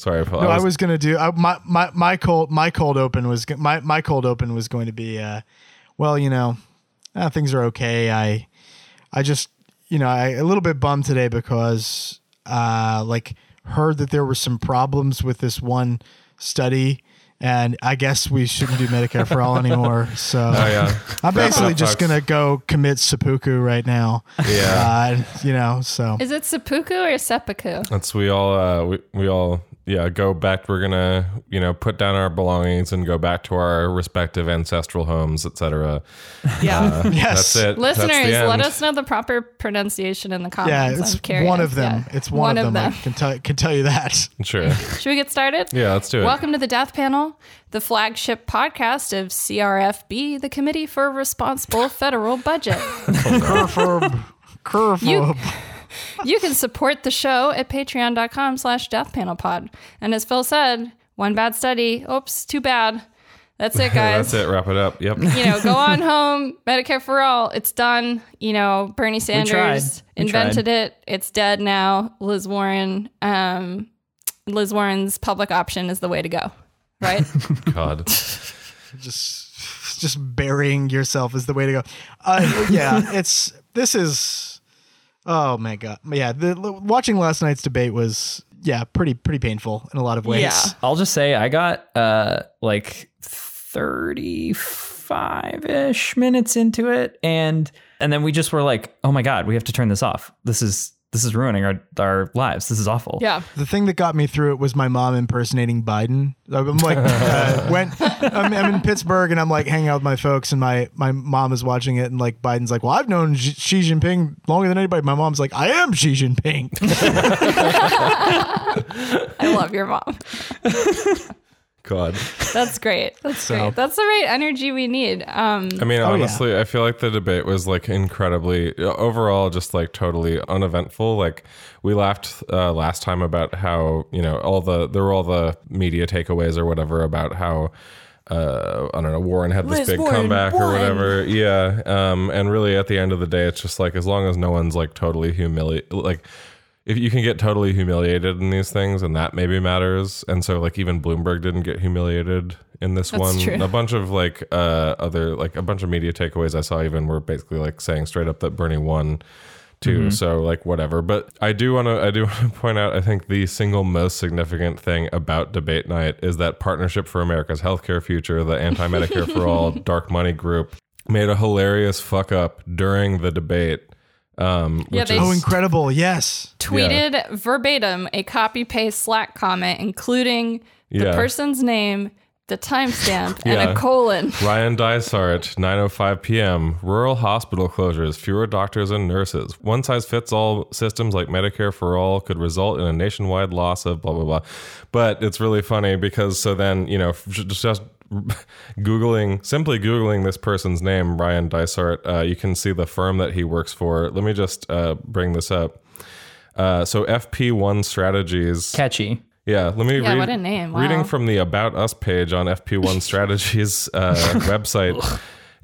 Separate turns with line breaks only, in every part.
Sorry, Paul.
No, I was gonna do I, my my my cold my cold open was my my cold open was going to be uh, well, you know, uh, things are okay. I I just you know I a little bit bummed today because uh like heard that there were some problems with this one study. And I guess we shouldn't do Medicare for all anymore. So
Oh yeah.
I'm basically just gonna go commit seppuku right now.
Yeah.
Uh, you know, so
Is it seppuku or seppuku?
That's we all uh we, we all yeah, go back we're gonna, you know, put down our belongings and go back to our respective ancestral homes, etc.
Yeah.
Uh, yes,
That's it.
Listeners,
That's
let us know the proper pronunciation in the comments.
Yeah,
I'm
it's
curious.
one of them.
Yeah.
It's one, of them. I can tell can tell you that.
Sure.
Should we get started?
Yeah, let's do it.
Welcome to the Death Panel, the flagship podcast of CRFB, the Committee for Responsible Federal Budget.
Curve, curve.
You- You can support the show at patreon.com slash deathpanelpod. And as Phil said, one bad study. Oops, too bad. That's it, guys.
That's it. Wrap it up. Yep.
You know, go on home, Medicare for all. It's done. You know, Bernie
tried.
Sanders
We
invented
tried.
it. It's dead now. Liz Warren, um, Liz Warren's public option is the way to go. Right?
God.
just just burying yourself is the way to go. Uh, yeah, it's this is. Oh my god, yeah. The watching last night's debate was yeah pretty pretty painful in a lot of ways.
Yeah.
I'll just say I got uh like 35-ish minutes into it and and then we just were like, "Oh my god, we have to turn this off. This is this is ruining our our lives. This is awful."
yeah.
The thing that got me through it was my mom impersonating Biden. I'm like, uh, when I'm, I'm in Pittsburgh and I'm like hanging out with my folks, and my my mom is watching it, and like Biden's like, "Well, I've known Xi Xi Jinping longer than anybody." My mom's like, "I am Xi Jinping."
I love your mom.
God.
That's great. That's
So-
great. That's the right energy we need. Um,
I mean,
Oh, yeah.
honestly, I feel like the debate was like incredibly overall, just like totally uneventful. Like we laughed uh, last time about how you know all the there were all the media takeaways or whatever about how. Uh, I don't know. Warren had this
Liz
big
Warren
comeback or whatever. Yeah. Um, and really, at the end of the day, it's just like as long as no one's like totally humiliated, like if you can get totally humiliated in these things, and that maybe matters. And so, like, even Bloomberg didn't get humiliated in this
That's
one.
true.
A bunch of like uh, other like a bunch of media takeaways I saw even were basically like saying straight up that Bernie won too. So like whatever. But I do want to I do want to point out I think the single most significant thing about debate night is that Partnership for America's Healthcare Future, the anti-Medicare for all dark money group, made a hilarious fuck up during the debate. Um,
Yeah,
which
they-
is,
oh, incredible! Yes.
tweeted verbatim a copy paste Slack comment, including the
Yeah.
person's name, the timestamp, and
Yeah.
a colon.
Ryan Dysart, 9:05 p.m. Rural hospital closures, fewer doctors and nurses. One size fits all systems like Medicare for all could result in a nationwide loss of blah blah blah. But it's really funny because so then you know j- just googling simply googling this person's name, Ryan Dysart, uh, you can see the firm that he works for. Let me just uh, bring this up. Uh, so FP1 Strategies.
Catchy.
Yeah, let me
Yeah,
read.
what a name. Wow.
Reading from the About Us page on FP1 Strategies uh, website.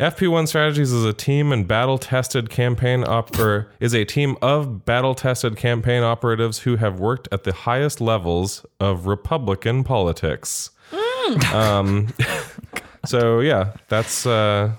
FP1 Strategies is a team and battle-tested campaign op- or is a team of battle-tested campaign operatives who have worked at the highest levels of Republican politics. Um, so yeah, that's uh,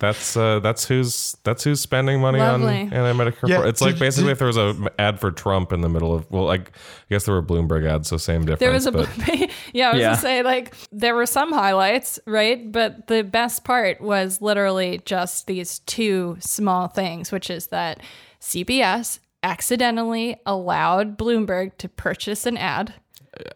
that's uh, that's who's that's who's spending money
Lovely.
on anti-Medicare.
Yeah,
for- it's like basically
did-
if there was a ad for Trump in the middle of well, like I guess there were Bloomberg ads, so same difference.
There was a
but
yeah, I was
Yeah.
gonna say like there were some highlights, right? But the best part was literally just these two small things, which is that CBS accidentally allowed Bloomberg to purchase an ad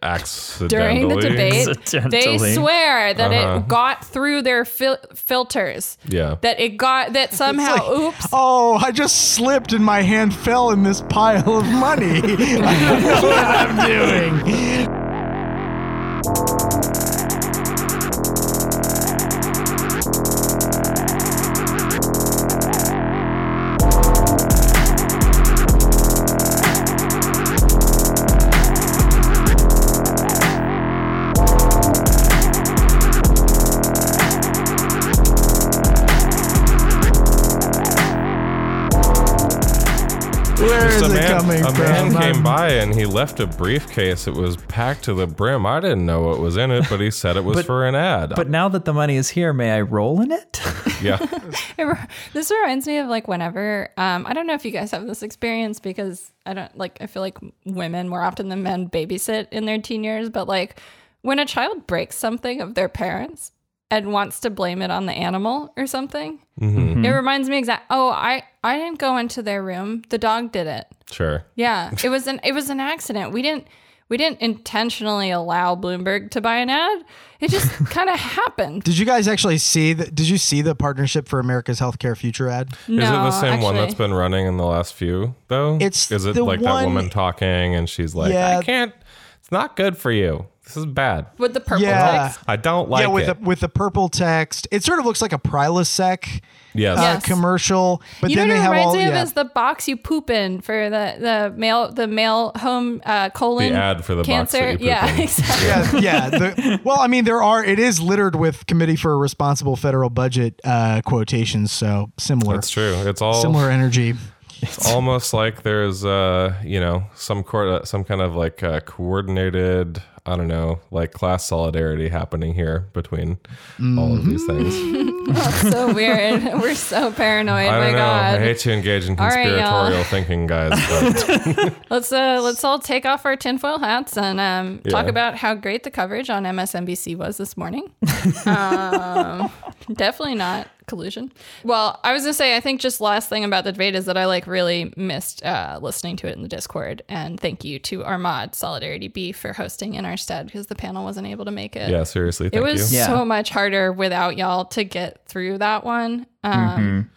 accidentally
during the debate. They swear that
Uh-huh.
it got through their fil- filters.
Yeah.
That it got that somehow.
like,
oops.
Oh, I just slipped and my hand fell in this pile of money. I don't know what I'm doing. We're
just
is
a
it
man,
coming
a man came by and he left a briefcase. It was packed to the brim. I didn't know what was in it, but he said it was
But-
for an ad.
But now that the money is here, may I roll in it?
yeah,
It this reminds me of like whenever um, I don't know if you guys have this experience because I don't like I feel like women more often than men babysit in their teen years, but like when a child breaks something of their parents and wants to blame it on the animal or something,
Mm-hmm.
it reminds me exact. Oh, I I didn't go into their room. The dog did it.
sure.
Yeah, it was an it was an accident. We didn't we didn't intentionally allow Bloomberg to buy an ad. It just kind of happened.
Did you guys actually see the? Did you see the Partnership for America's Healthcare Future ad?
No,
is it the same one that's been running in the last few though?
It's
is it
the
like that woman talking and she's like,
Yeah.
I can't. It's not good for you. This is bad.
with the purple
Yeah.
text?
I don't like
yeah, with
it.
the with the purple text. It sort of looks like a Prilosec
yes.
uh,
Yes.
commercial, but
you
then
know
they
what it
have
reminds
all
me
yeah.
of is the box you poop in for the the male the male home uh, colon
The ad for the box
cancer.
that you poop
yeah,
in.
exactly.
yeah, yeah. The, well, I mean, there are. It is littered with Committee for a Responsible Federal Budget uh, quotations, so similar,
That's true. It's all
similar energy.
It's almost like there's uh you know some court some kind of like uh, coordinated I don't know like class solidarity happening here between all of these things.
That's so weird. We're so paranoid.
I
My
don't know. I hate to engage in
All right,
conspiratorial thinking, guys, but
Let's uh let's all take off our tinfoil hats and um talk about how great the coverage on MSNBC was this morning. um, definitely not collusion. Well, I was gonna say I think just last thing about the debate is that I like really missed uh, listening to it in the Discord, and thank you to Armad Solidarity B for hosting in our stead because the panel wasn't able to make it.
yeah, seriously,
It was
you.
Yeah.
so much harder without y'all to get through that one. Um,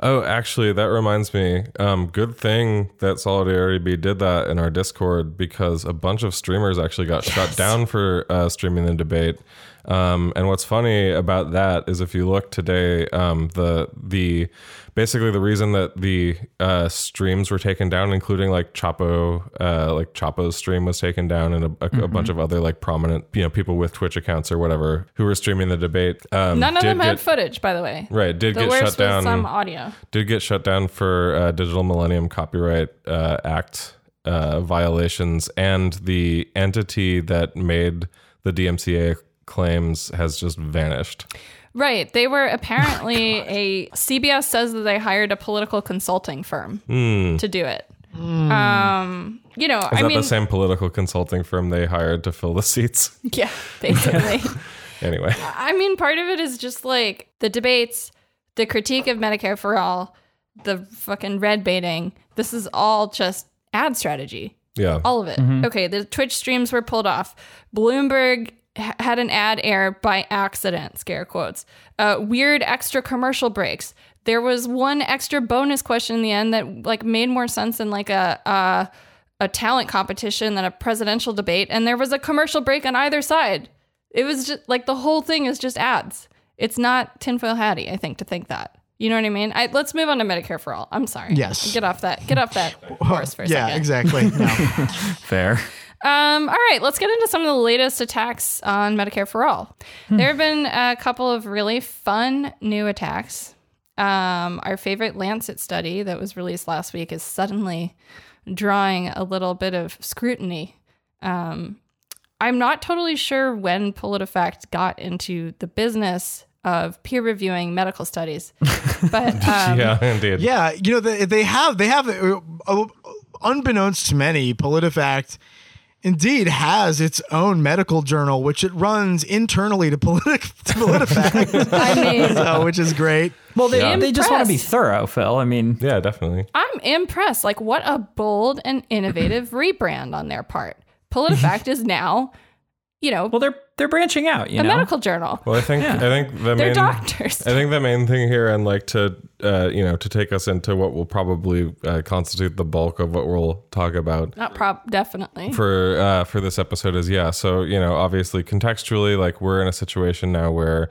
Oh, actually, that reminds me. Um, good thing that Solidarity B did that in our Discord because a bunch of streamers actually got shut down for uh, streaming the debate. Um, and what's funny about that is if you look today, um, the the basically the reason that the uh, streams were taken down, including like Chapo, uh, like Chapo's stream was taken down, and a, a, a bunch of other like prominent you know people with Twitch accounts or whatever who were streaming the debate. Um,
none of them had
get-
footage, by the way.
Right, did
The
get shut down
some audio.
did get shut down for uh, Digital Millennium Copyright uh, Act uh, violations, and the entity that made the DMCA claims has just vanished.
Right. They were oh apparently a CBS says that they hired a political consulting firm hmm. to do it. Hmm. Um, you know,
Is
I
that
mean,
the same political consulting firm they hired to fill the seats?
yeah, basically.
anyway,
I mean, part of it is just like the debates, the critique of Medicare for all, the fucking red baiting. This is all just ad strategy.
yeah.
All of it. Mm-hmm. Okay, the Twitch streams were pulled off. Bloomberg h- had an ad air by accident, scare quotes. Uh, weird extra commercial breaks. There was one extra bonus question in the end that like made more sense in like a a, a talent competition than a presidential debate, and there was a commercial break on either side. It was just like the whole thing is just ads. It's not tinfoil hattie, I think, to think that. You know what I mean? I, let's move on to Medicare for all. I'm sorry.
Yes.
Get off that. Get off that horse for a
yeah,
second.
exactly. No.
Fair.
Um, all right, let's get into some of the latest attacks on Medicare for All. There have been a couple of really fun new attacks. Um, our favorite Lancet study that was released last week is suddenly drawing a little bit of scrutiny. Um, I'm not totally sure when PolitiFact got into the business of peer reviewing medical studies, but um,
yeah, indeed.
Yeah, you know they, they have they have uh, uh, unbeknownst to many, PolitiFact indeed has its own medical journal, which it runs internally to, Politic, to PolitiFact,
I mean,
so, which is great.
Well, they,
Yeah.
they just want to be thorough, Phil. I mean,
Yeah, definitely.
I'm impressed. Like, what a bold and innovative rebrand on their part. PolitiFact is now, you know,
well, they're they're branching out. You
a
know,
medical journal.
Well, I think I think the
They're
main
doctors.
I think the main thing here, and like to uh, you know to take us into what will probably uh, constitute the bulk of what we'll talk about
Not prob, definitely.
for uh, for this episode is yeah. So you know, obviously, contextually, like we're in a situation now where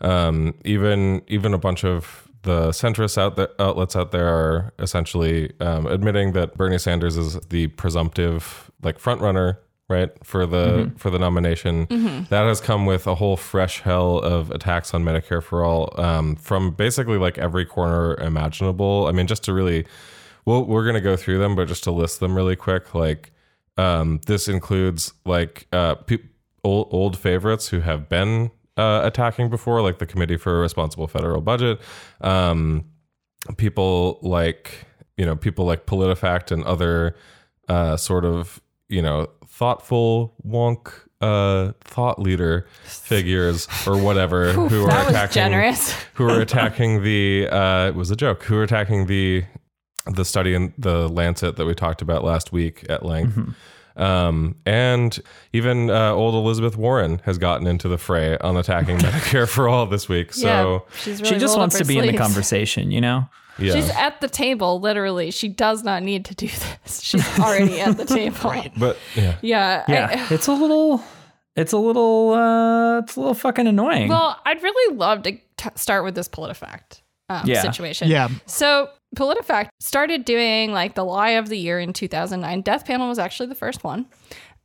um, even even a bunch of the centrist out there, outlets out there are essentially um, admitting that Bernie Sanders is the presumptive like front runner right for the for the nomination. That has come with a whole fresh hell of attacks on medicare for all um, from basically like every corner imaginable. I mean just to really well, we're gonna go through them, but just to list them really quick, like um, this includes like uh, pe- old old favorites who have been uh, attacking before, like the Committee for a Responsible Federal Budget. Um, people like you know people like PolitiFact and other uh, sort of you know thoughtful wonk uh, thought leader figures or whatever who are
that was
attacking
generous.
who are attacking the uh, it was a joke who are attacking the the study in the Lancet that we talked about last week at length. Um, and even uh, old Elizabeth Warren has gotten into the fray on attacking Medicare for all this week. So
yeah, she's really
she just wants to
her
be in the conversation, you know?
Yeah,
She's at the table, literally. She does not need to do this. She's already at the table. right.
but yeah,
Yeah.
Yeah.
I,
it's a little it's a little uh it's a little fucking annoying.
well, I'd really love to t- start with this PolitiFact um,
Yeah.
situation.
Yeah.
So PolitiFact started doing like the lie of the year in 2009. Death Panel was actually the first one.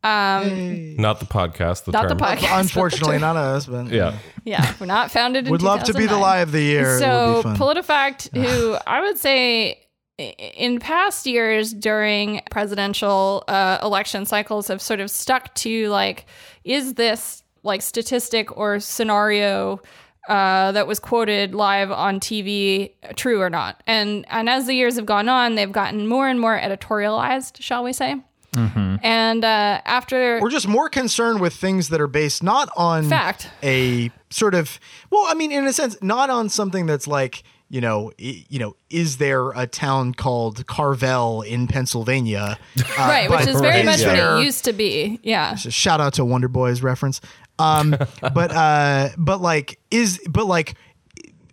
Um,
not the podcast. The
Not the
term.
podcast.
Unfortunately, not us, but
Yeah,
Yeah, we're not founded in
would love to be the
2009.
lie of the year. it
So
would be fun.
PolitiFact, who I would say i- in past years during presidential uh, election cycles have sort of stuck to like, is this like statistic or scenario uh, that was quoted live on TV true or not? And and as the years have gone on, they've gotten more and more editorialized, shall we say? And uh, after
We're just more concerned with things that are based not on
fact,
a sort of well, I mean, in a sense, not on something that's like you know, you know, is there a town called Carvel in Pennsylvania? Uh,
right, which
but
is very
Right,
much
is
what
there-
it used to be. Yeah.
Just shout out to Wonder Boys reference. Um, but uh, but like is but like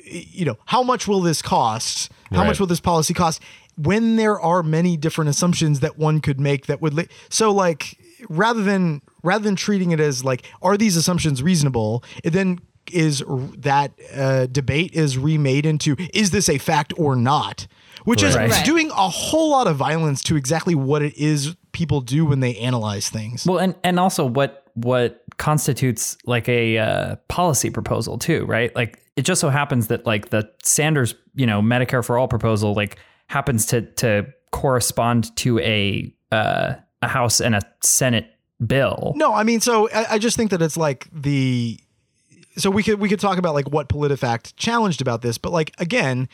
you know how much will this cost? How
Right.
much will this policy cost? When there are many different assumptions that one could make that would li- so like rather than rather than treating it as like are these assumptions reasonable? It then is r- that uh, debate is remade into is this a fact or not? Which is
Right.
Right.
doing a whole lot of violence to exactly what it is people do when they analyze things.
Well, and and also what what constitutes like a uh, policy proposal too, right? Like it just so happens that like the Sanders, you know, Medicare for all proposal like happens to to correspond to a uh, a House and a Senate bill.
No, I mean, so I, I just think that it's like the. So we could we could talk about like what PolitiFact challenged about this, but like again,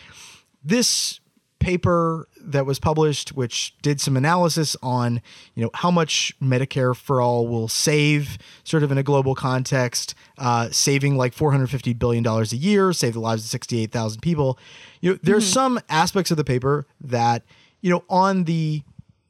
this paper that was published, which did some analysis on you know how much Medicare for all will save, sort of in a global context, uh, saving like four hundred fifty billion dollars a year, save the lives of sixty eight thousand people. You know, there's some aspects of the paper that you know on the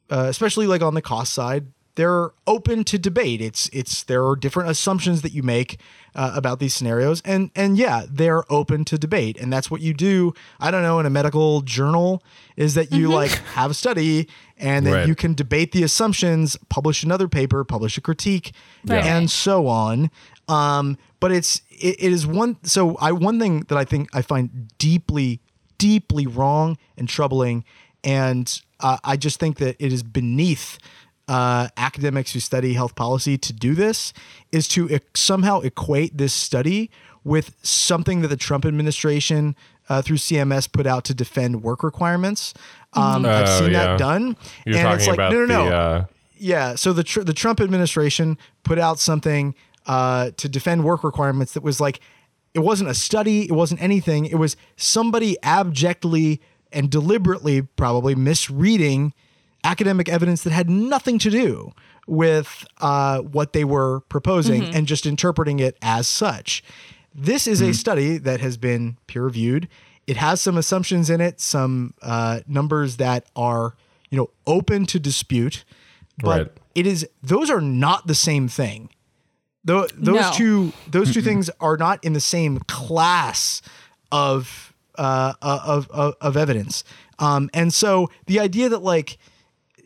uh, especially like on the cost side, they're open to debate. It's it's there are different assumptions that you make uh, about these scenarios, and and yeah, they're open to debate, and that's what you do. I don't know in a medical journal is that you like have a study, and then
Right.
you can debate the assumptions, publish another paper, publish a critique,
Right.
and so on. Um, but it's it, it is one. So I one thing that I think I find deeply deeply wrong and troubling, and uh, I just think that it is beneath uh, academics who study health policy to do this is to e- somehow equate this study with something that the Trump administration uh, through CMS put out to defend work requirements. Um, I've
Oh,
seen
yeah.
that done,
you're
and
talking
it's like
about
no, no, no.
the. Uh,
Yeah. So the tr- the Trump administration put out something uh, to defend work requirements that was like it wasn't a study, it wasn't anything. It was somebody abjectly and deliberately, probably misreading academic evidence that had nothing to do with uh, what they were proposing and just interpreting it as such. This is a study that has been peer reviewed. It has some assumptions in it, some uh, numbers that are you know open to dispute, but
Right.
it is those are not the same thing. Tho- those
No.
two those two things are not in the same class of uh, of, of of evidence. Um, and so the idea that like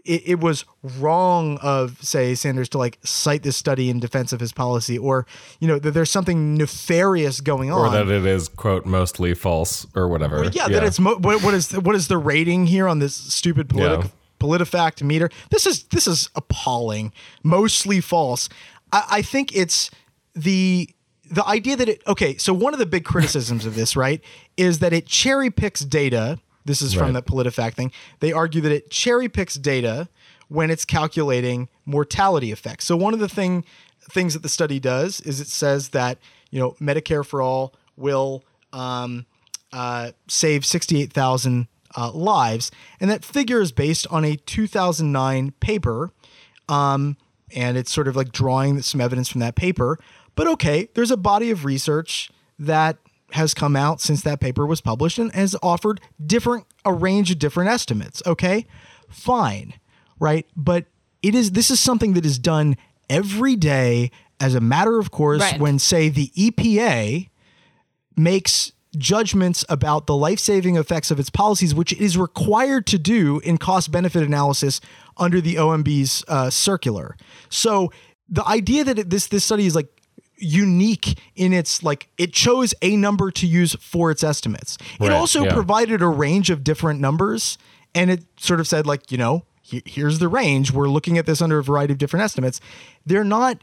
it, it was wrong of say Sanders to like cite this study in defense of his policy, or you know that there's something nefarious going on,
or that it is quote mostly false or whatever.
yeah, that it's mo- what, what is what is the rating here on this stupid politic
Yeah.
PolitiFact meter? This is this is appalling. Mostly false. I, I think it's the the idea that it okay. So one of the big criticisms of this, right, is that it cherry picks data This is from
Right.
that PolitiFact thing. They argue that it cherry picks data when it's calculating mortality effects. So one of the thing things that the study does is it says that you know Medicare for all will um, uh, save sixty eight thousand uh, lives, and that figure is based on a two thousand nine paper um, and it's sort of like drawing some evidence from that paper. But okay, there's a body of research that has come out since that paper was published and has offered different a range of different estimates. Okay, fine, right? But it is this is something that is done every day as a matter of course
Right.
when say the EPA makes judgments about the life-saving effects of its policies, which it is required to do in cost-benefit analysis under the OMB's uh, circular. So the idea that it, this this study is like unique in its like it chose a number to use for its estimates. it also
yeah.
provided a range of different numbers, and it sort of said like you know he- here's the range. We're looking at this under a variety of different estimates. They're not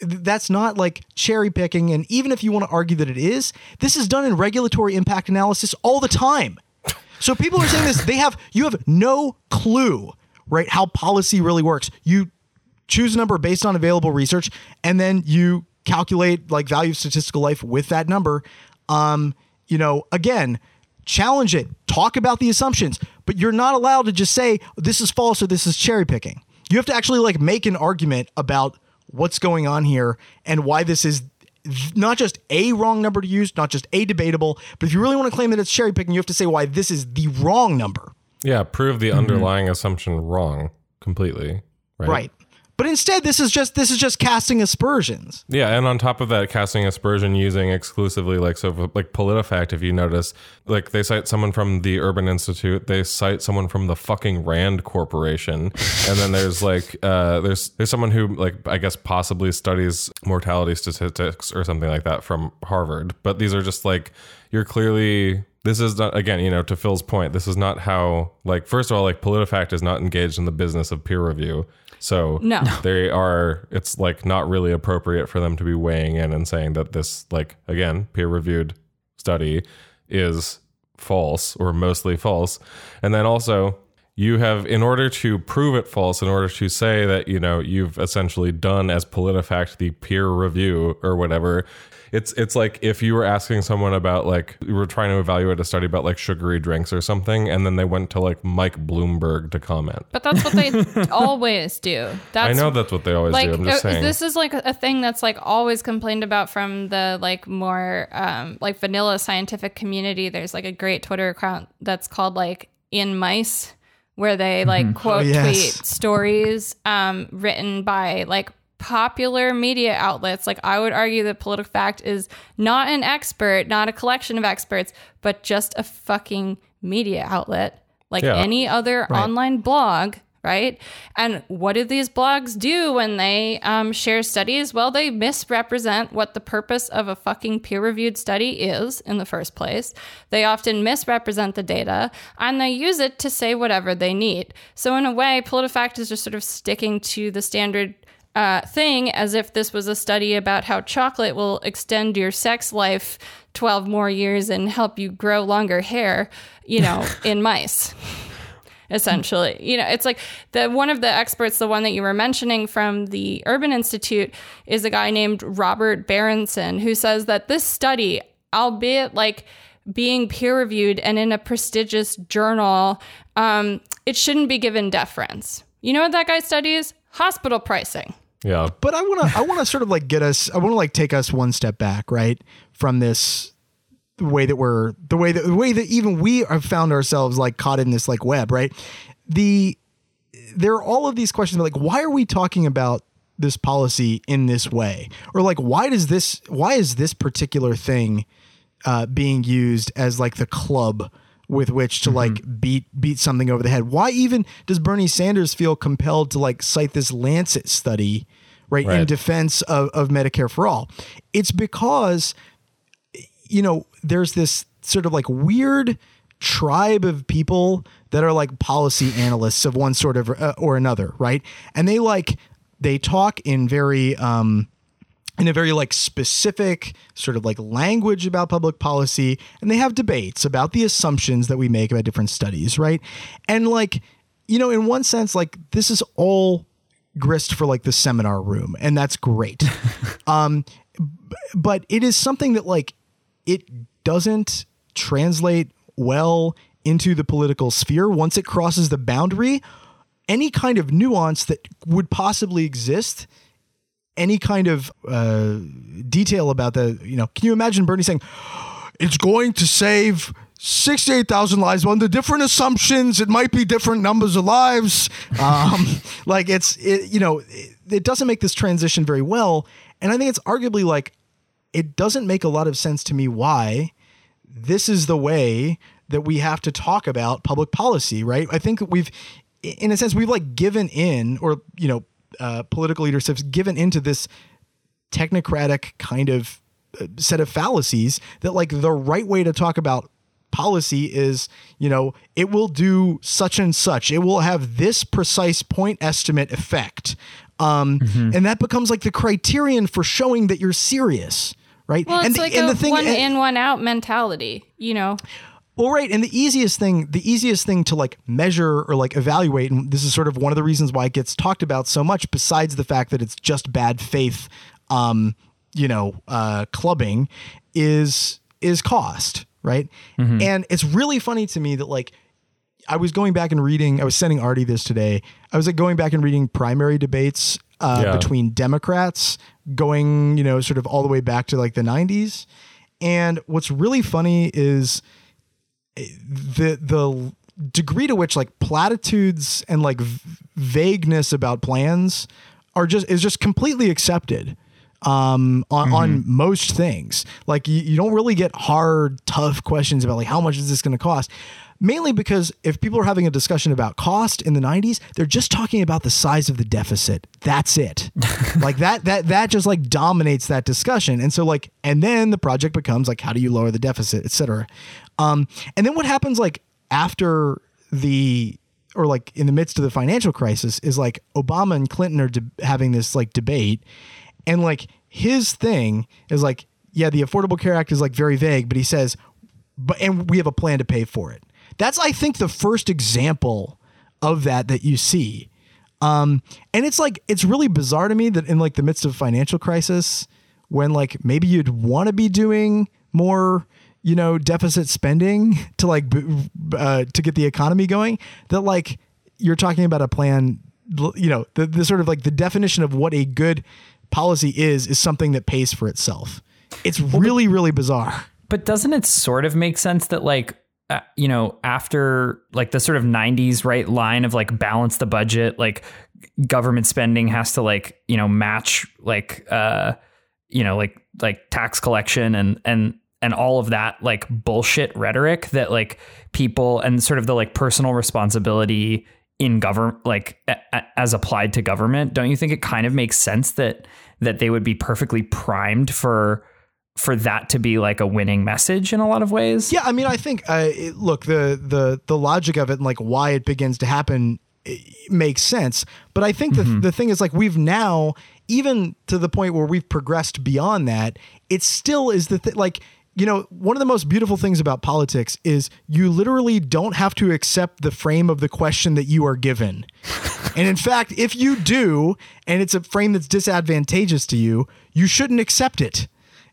that's not like cherry picking. And even if you want to argue that it is, this is done in regulatory impact analysis all the time. So people are saying this, they have, you have no clue, right, how policy really works. You choose a number based on available research, and then you calculate like value of statistical life with that number. Um, you know, again, challenge it, talk about the assumptions, but you're not allowed to just say this is false or this is cherry picking. You have to actually like make an argument about what's going on here and why this is not just a wrong number to use, not just a debatable, but if you really want to claim that it's cherry picking, you have to say why this is the wrong number.
Yeah, prove the underlying assumption wrong completely. Right.
Right. But instead, this is just this is just casting aspersions.
Yeah, and on top of that, casting aspersion using exclusively like so like PolitiFact. If you notice, like they cite someone from the Urban Institute, they cite someone from the fucking Rand Corporation, and then there's like uh, there's there's someone who like I guess possibly studies mortality statistics or something like that from Harvard. But these are just like you're clearly this is not again you know to phil's point this is not how like first of all like politifact is not engaged in the business of peer review so
No.
they are it's like not really appropriate for them to be weighing in and saying that this like again peer reviewed study is false or mostly false and then also you have in order to prove it false in order to say that you know you've essentially done as politifact the peer review or whatever it's it's like if you were asking someone about like you were trying to evaluate a study about like sugary drinks or something and then they went to like mike bloomberg to comment.
But that's what they always do. That's
i know that's what they always
like
do i'm just
uh,
saying.
this is like a thing that's like always complained about from the like more um like vanilla scientific community. There's like a great twitter account that's called like in mice where they like quote
Oh, yes.
tweet stories um written by like popular media outlets like i would argue that politifact is not an expert not a collection of experts but just a fucking media outlet like
Yeah.
any other online blog right? And what do these blogs do when they um, share studies? Well, they misrepresent what the purpose of a fucking peer reviewed study is in the first place. They often misrepresent the data and they use it to say whatever they need. So, in a way, PolitiFact is just sort of sticking to the standard. Uh, thing as if this was a study about how chocolate will extend your sex life 12 more years and help you grow longer hair, you know, in mice essentially. You know, it's like the one of the experts, the one that you were mentioning from the Urban Institute, is a guy named Robert Berenson who says that this study, albeit like being peer reviewed and in a prestigious journal, um, it shouldn't be given deference. You know what that guy studies? Hospital pricing.
yeah
But I want to I want to sort of like get us I want to like take us one step back, right? From this the way that we're the way that the way that even we have found ourselves like caught in this like web, right? The there are all of these questions like why are we talking about this policy in this way? Or like why does this why is this particular thing uh, being used as like the club with which to like beat beat something over the head. Why even does Bernie Sanders feel compelled to like cite this Lancet study, right, in defense of, of Medicare for all? It's because you know there's this sort of like weird tribe of people that are like policy analysts of one sort of uh, or another, right? And they like they talk in very um in a very like specific sort of like language about public policy and they have debates about the assumptions that we make about different studies right and like you know in one sense like this is all grist for like the seminar room and that's great um but it is something that like it doesn't translate well into the political sphere once it crosses the boundary any kind of nuance that would possibly exist any kind of uh, detail about the, you know, can you imagine Bernie saying, it's going to save 68,000 lives. Well, under different assumptions, it might be different numbers of lives. Um, like it's, it, you know, it, it doesn't make this transition very well. And I think it's arguably like, it doesn't make a lot of sense to me why this is the way that we have to talk about public policy, right? I think we've, in a sense, we've like given in or, you know, uh, political leaders have given into this technocratic kind of uh, set of fallacies that like the right way to talk about policy is you know it will do such and such it will have this precise point estimate effect um, mm-hmm. and that becomes like the criterion for showing that you're serious right
well,
and
it's the, like and a the thing one and, in one out mentality you know
well, right, and the easiest thing, the easiest thing to like measure or like evaluate, and this is sort of one of the reasons why it gets talked about so much, besides the fact that it's just bad faith, um, you know, uh, clubbing, is is cost, right? Mm-hmm. And it's really funny to me that like I was going back and reading. I was sending Artie this today. I was like going back and reading primary debates uh, yeah. between Democrats, going you know sort of all the way back to like the '90s. And what's really funny is the the degree to which like platitudes and like v- vagueness about plans are just is just completely accepted um, on, mm-hmm. on most things. Like you, you don't really get hard, tough questions about like how much is this going to cost. Mainly because if people are having a discussion about cost in the 90s, they're just talking about the size of the deficit. That's it. like that that that just like dominates that discussion. And so like and then the project becomes like how do you lower the deficit, et cetera. Um, and then what happens like after the or like in the midst of the financial crisis is like Obama and Clinton are de- having this like debate, and like his thing is like, yeah, the Affordable Care Act is like very vague, but he says, but and we have a plan to pay for it. That's I think the first example of that that you see. Um, and it's like it's really bizarre to me that in like the midst of financial crisis, when like maybe you'd want to be doing more you know, deficit spending to like uh, to get the economy going. That like you're talking about a plan. You know, the, the sort of like the definition of what a good policy is is something that pays for itself. It's really really bizarre.
But doesn't it sort of make sense that like uh, you know after like the sort of 90s right line of like balance the budget like government spending has to like you know match like uh you know like like tax collection and and and all of that like bullshit rhetoric that like people and sort of the like personal responsibility in government like a, a, as applied to government don't you think it kind of makes sense that that they would be perfectly primed for for that to be like a winning message in a lot of ways
yeah i mean i think uh, it, look the the the logic of it and like why it begins to happen makes sense but i think mm-hmm. the, the thing is like we've now even to the point where we've progressed beyond that it still is the thing like you know, one of the most beautiful things about politics is you literally don't have to accept the frame of the question that you are given. and in fact, if you do, and it's a frame that's disadvantageous to you, you shouldn't accept it.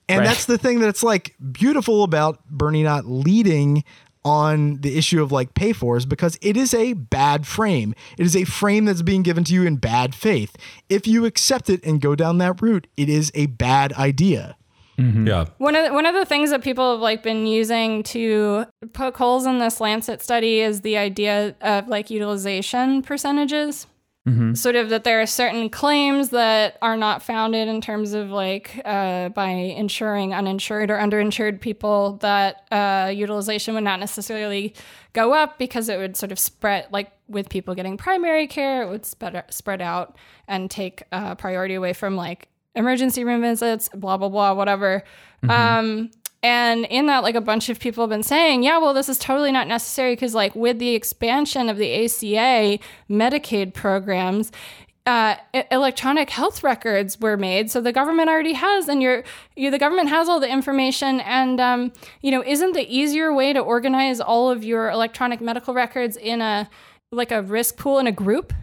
And right. that's the thing that's like beautiful about Bernie not leading on the issue of like pay for is because it is a bad frame. It is a frame that's being given to you in bad faith. If you accept it and go down that route, it is a bad idea.
Mm-hmm. Yeah.
One of the, one of the things that people have like been using to poke holes in this Lancet study is the idea of like utilization percentages. Mm-hmm. Sort of that there are certain claims that are not founded in terms of like uh, by insuring uninsured or underinsured people that uh, utilization would not necessarily go up because it would sort of spread like with people getting primary care it would spread spread out and take uh, priority away from like emergency room visits, blah, blah, blah, whatever. Mm-hmm. Um, and in that, like a bunch of people have been saying, yeah, well, this is totally not necessary because, like, with the expansion of the ACA Medicaid programs, uh, electronic health records were made. So the government already has, and you're, you the government has all the information. And um, you know, isn't the easier way to organize all of your electronic medical records in a like a risk pool in a group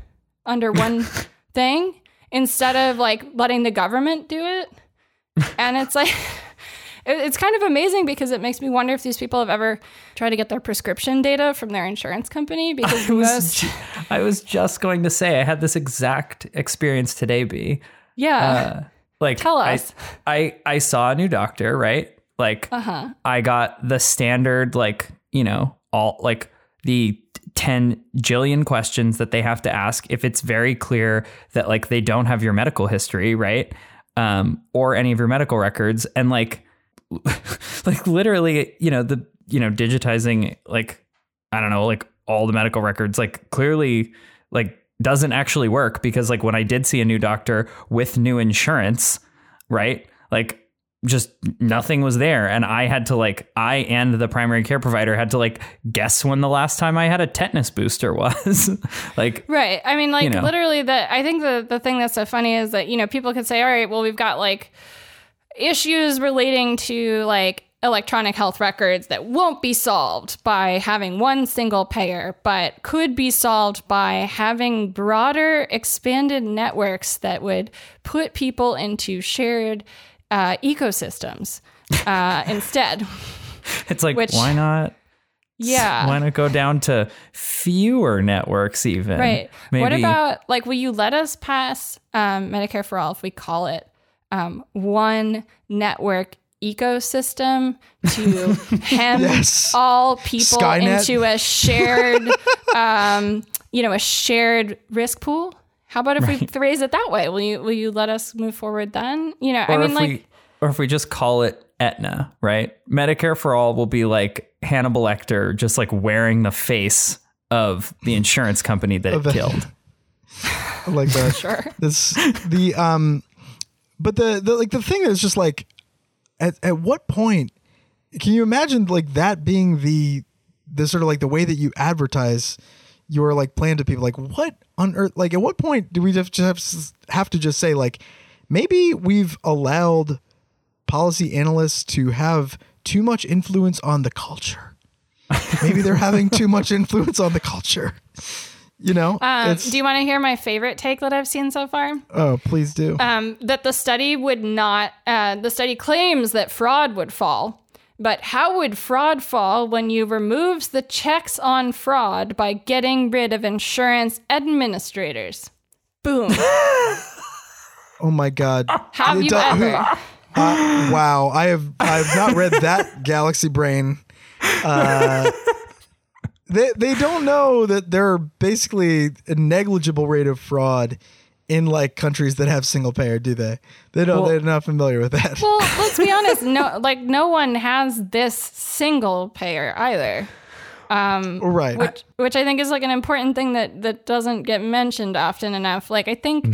under one thing instead of like letting the government do it? And it's like. it- It's kind of amazing because it makes me wonder if these people have ever tried to get their prescription data from their insurance company because
I was, ju- I was just going to say I had this exact experience today. B
yeah,
like
Tell
I-
us.
I, I saw a new doctor, right? Like
uh-huh.
I got the standard, like you know, all like the ten jillion questions that they have to ask if it's very clear that like they don't have your medical history, right? Um, or any of your medical records, and like like literally, you know, the you know, digitizing like I don't know, like all the medical records, like clearly like doesn't actually work because like when I did see a new doctor with new insurance, right? Like just nothing was there and I had to like I and the primary care provider had to like guess when the last time I had a tetanus booster was. like
Right. I mean, like
You know.
literally, the I think the the thing that's so funny is that you know people could say, all right, well, we've got like issues relating to like electronic health records that won't be solved by having one single payer, but could be solved by having broader, expanded networks that would put people into shared uh, ecosystems uh, instead.
it's like
Which-
why not
Yeah.
why not go down to fewer networks even?
Right.
Maybe
What about like will you let us pass um, Medicare for all if we call it um, one network ecosystem to hem
Yes.
all people
Skynet.
into a shared um, you know a shared risk pool? How about if we raise it that way? Will you will you let us move forward then? You know,
or
I mean like
we or if we just call it Aetna, right? Medicare for all will be like Hannibal Lecter just like wearing the face of the insurance company that it killed.
I like that.
Sure.
This the um, but the the like the thing is just like, at at what point can you imagine like that being the the sort of like the way that you advertise your like plan to people? Like what on earth? Like at what point do we just have have to just say like maybe we've allowed policy analysts to have too much influence on the culture. Maybe they're having too much influence on the culture. You know,
um, do you want to hear my favorite take that I've seen so far?
oh, please do.
um, that the study would not, uh, the study claims that fraud would fall. But how would fraud fall when you removes the checks on fraud by getting rid of insurance administrators? Boom.
oh my god.
Have you
do-
ever?
Uh, wow, I have I have not read that Galaxy Brain. Uh, they they don't know that there are basically a negligible rate of fraud in like countries that have single payer, do they? They don't.
Well-
they're not familiar with that.
Well, let's be honest. No, like no one has this single payer either.
right.
which which I think is like an important thing that that doesn't get mentioned often enough. Like I think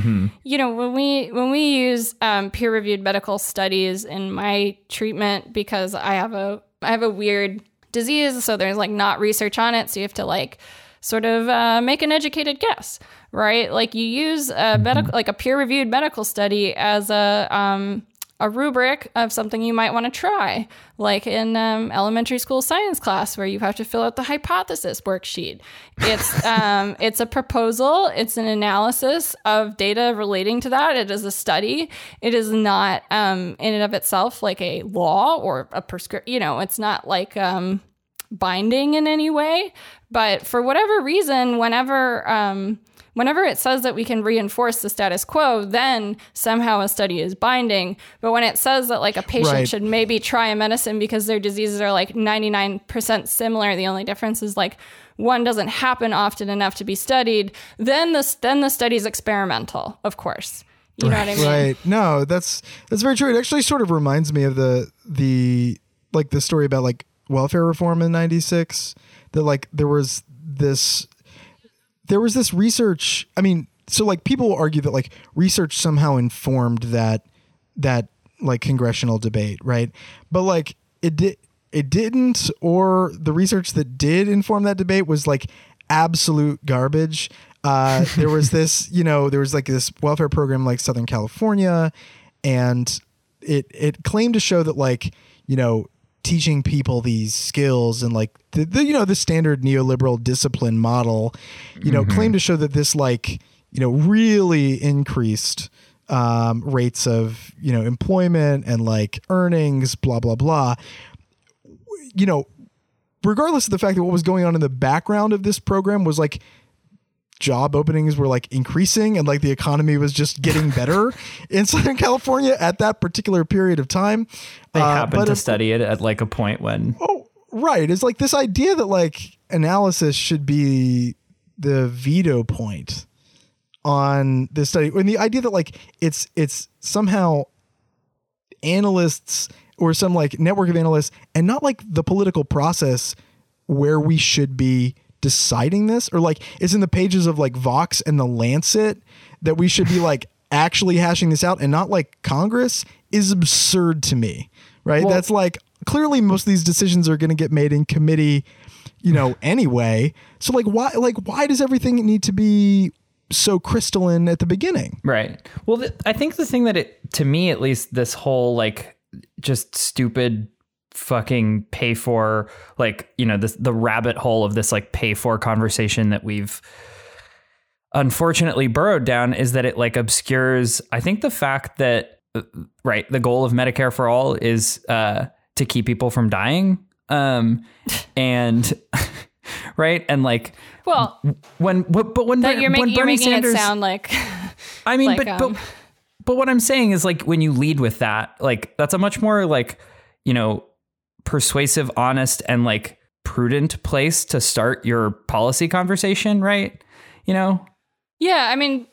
you know when we when we use um, peer reviewed medical studies in my treatment because I have a I have a weird disease, so there's like not research on it, so you have to like sort of uh, make an educated guess, right? Like you use a medical like a peer reviewed medical study as a um, a rubric of something you might want to try, like in um, elementary school science class, where you have to fill out the hypothesis worksheet. It's um, it's a proposal. It's an analysis of data relating to that. It is a study. It is not um, in and of itself like a law or a prescription. You know, it's not like um, binding in any way. But for whatever reason, whenever um, whenever it says that we can reinforce the status quo, then somehow a study is binding. But when it says that like a patient
Right.
should maybe try a medicine because their diseases are like 99% similar, the only difference is like one doesn't happen often enough to be studied, then the then the study's experimental, of course. You know what I mean?
Right. No, that's that's very true. It actually sort of reminds me of the the like the story about like welfare reform in 96 that like there was this there was this research, I mean, so like people argue that like research somehow informed that that like congressional debate, right? But like it did it didn't or the research that did inform that debate was like absolute garbage. uh, there was this, you know, there was like this welfare program like Southern California, and it it claimed to show that like you know teaching people these skills and like the, the you know the standard neoliberal discipline model, you know, claim to show that this like you know really increased um, rates of you know employment and like earnings, blah blah blah. You know, regardless of the fact that what was going on in the background of this program was like job openings were like increasing and like the economy was just getting better in Southern California at that particular period of time.
They
Uh,
happened to study it at like a point when
Oh, right. It's like this idea that like analysis should be the veto point on this study, and the idea that like it's it's somehow analysts or some like network of analysts, and not like the political process where we should be deciding this, or like it's in the pages of like Vox and the Lancet that we should be like actually hashing this out, and not like Congress is absurd to me. Right?
Well-
That's like clearly most of these decisions are going to get made in committee, you know, anyway. So like why like why does everything need to be so crystalline at the beginning?
Right. Well, th- I think the thing that it, to me at least, this whole like just stupid fucking pay for, like, you know, this, the rabbit hole of this like pay for conversation that we've unfortunately burrowed down is that it like obscures, I think the fact that, uh, right, the goal of Medicare for all is uh, to keep people from dying. Um, and, right. And like,
Well,
when, but, but when, Ber-
you're,
when
making you're
Bernie
making
Sanders,
it sound like
I mean,
like,
but,
um,
but but what I'm saying is like when you lead with that, like that's a much more like you know persuasive, honest, and like prudent place to start your policy conversation, right? You know,
Yeah, I mean,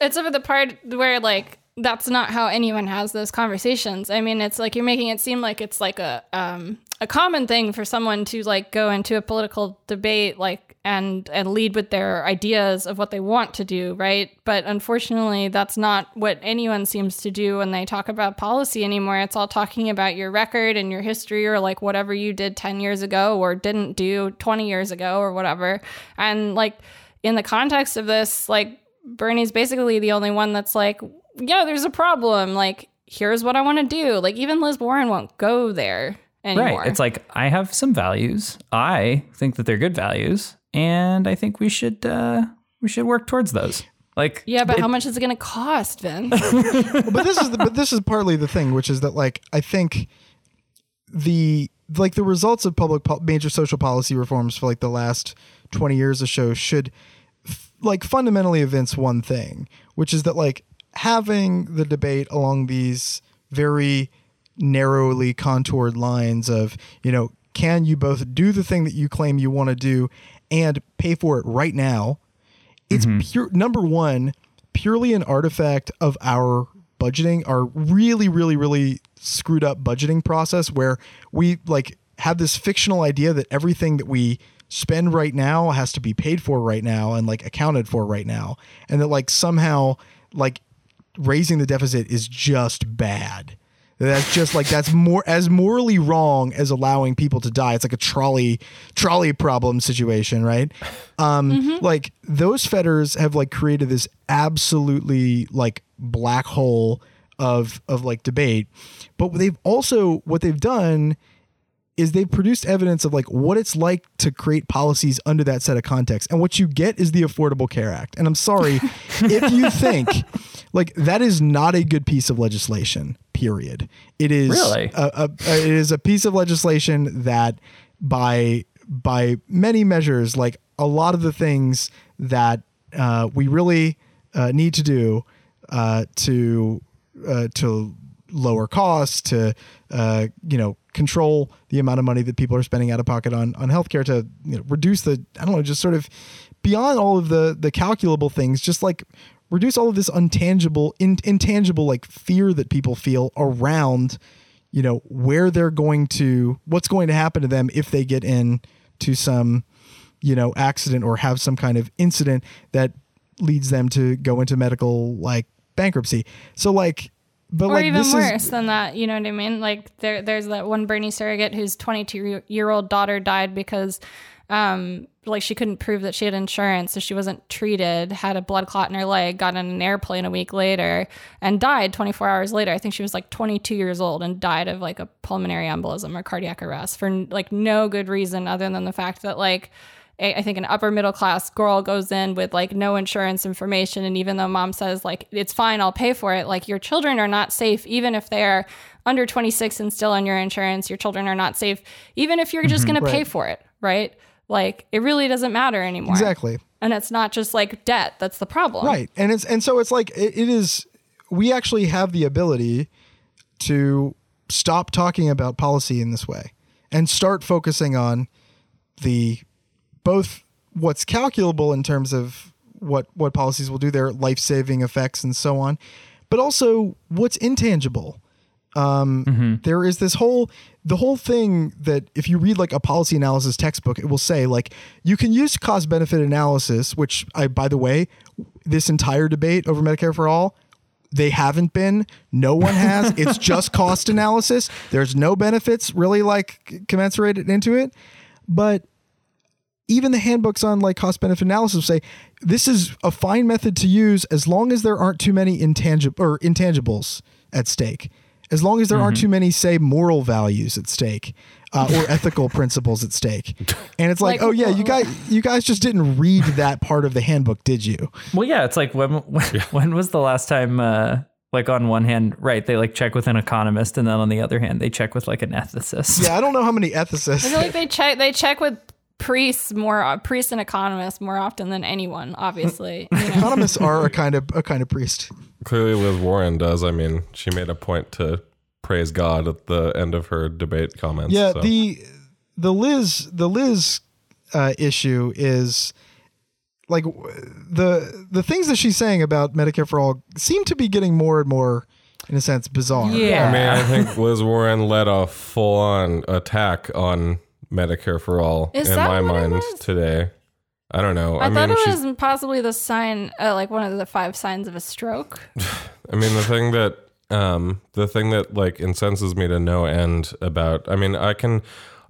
it's over the part where like that's not how anyone has those conversations. I mean, it's like you're making it seem like it's like a um a common thing for someone to like go into a political debate like and and lead with their ideas of what they want to do, right? But unfortunately, that's not what anyone seems to do when they talk about policy anymore. It's all talking about your record and your history or like whatever you did 10 years ago or didn't do 20 years ago or whatever. And like in the context of this, like Bernie's basically the only one that's like, yeah, there's a problem. Like, here's what I want to do. Like, even Liz Warren won't go there anymore.
right? It's like I have some values. I think that they're good values, and I think we should uh we should work towards those. Like,
yeah, but
it-
how much is it going to cost, Vin?
but this is the, but this is partly the thing, which is that like I think the like the results of public po- major social policy reforms for like the last 20 years or so should f- like fundamentally evince one thing, which is that like having the debate along these very narrowly contoured lines of, you know, can you both do the thing that you claim you want to do and pay for it right now? It's mm-hmm. pure number one, purely an artifact of our budgeting, our really, really, really screwed up budgeting process where we like have this fictional idea that everything that we spend right now has to be paid for right now and like accounted for right now. And that like somehow like raising the deficit is just bad. That's just like that's more as morally wrong as allowing people to die. It's like a trolley trolley problem situation, right? Um like those fetters have like created this absolutely like black hole of of like debate. But they've also what they've done is they've produced evidence of like what it's like to create policies under that set of context. And what you get is the Affordable Care Act. And I'm sorry if you think like that is not a good piece of legislation, period. It is
Really?
a, a, a- it is a piece of legislation that by by many measures like a lot of the things that uh, we really uh, need to do uh, to uh, to lower costs, to uh, you know control the amount of money that people are spending out of pocket on on healthcare, to you know, reduce the I don't know, just sort of beyond all of the the calculable things, just like reduce all of this untangible, in, intangible like fear that people feel around you know where they're going to what's going to happen to them if they get in to some you know accident or have some kind of incident that leads them to go into medical like bankruptcy. So like but
or
like
even
this
worse
is
than that, you know what I mean? Like there, there's that one Bernie surrogate whose 22 year old daughter died because um, like she couldn't prove that she had insurance, so she wasn't treated, had a blood clot in her leg, got on an airplane a week later, and died 24 hours later. I think she was like 22 years old and died of like a pulmonary embolism or cardiac arrest for like no good reason other than the fact that like a, I think an upper middle class girl goes in with like no insurance information. And even though mom says, like, it's fine, I'll pay for it, like, your children are not safe, even if they're under 26 and still on your insurance. Your children are not safe, even if you're just mm-hmm. going to pay for it, right? Like, it really doesn't matter anymore.
Exactly.
And it's not just like debt that's the problem.
Right. And it's and so it's like it, it is we actually have the ability to stop talking about policy in this way and start focusing on the both what's calculable in terms of what what policies will do their life-saving effects and so on but also what's intangible. Um, there is this whole the whole thing that if you read like a policy analysis textbook it will say like you can use cost benefit analysis which i by the way this entire debate over medicare for all they haven't been. No one has. It's just cost analysis. There's no benefits really like commensurated into it. But even the handbooks on like cost benefit analysis say this is a fine method to use as long as there aren't too many intangible or intangibles at stake. As long as there aren't too many say moral values at stake uh, or ethical principles at stake. And it's like,
Like,
oh yeah you guys you guys just didn't read that part of the handbook did you?
Well, yeah, it's like when when, when was the last time uh like on one hand, right, they like check with an economist and then on the other hand they check with like an ethicist.
yeah i don't know how many ethicists
I feel
ethicists
like they check they check with priests more uh, priests and economists more often than anyone, obviously. You know?
economists are a kind of a kind of priest
Clearly, Liz Warren does. I mean, she made a point to praise God at the end of her debate comments.
Yeah,
so.
the the Liz the Liz uh, issue is like the the things that she's saying about Medicare for all seem to be getting more and more, in a sense, bizarre.
Yeah.
I mean, I think Liz Warren led a full-on attack on Medicare for all
Is
in
that
my
what it
mind
was?
today. I don't know.
I,
I,
thought
mean,
it
she's,
was possibly the sign, uh, like one of the five signs of a stroke.
I mean, the thing that um, the thing that like incenses me to no end about. I mean, I can.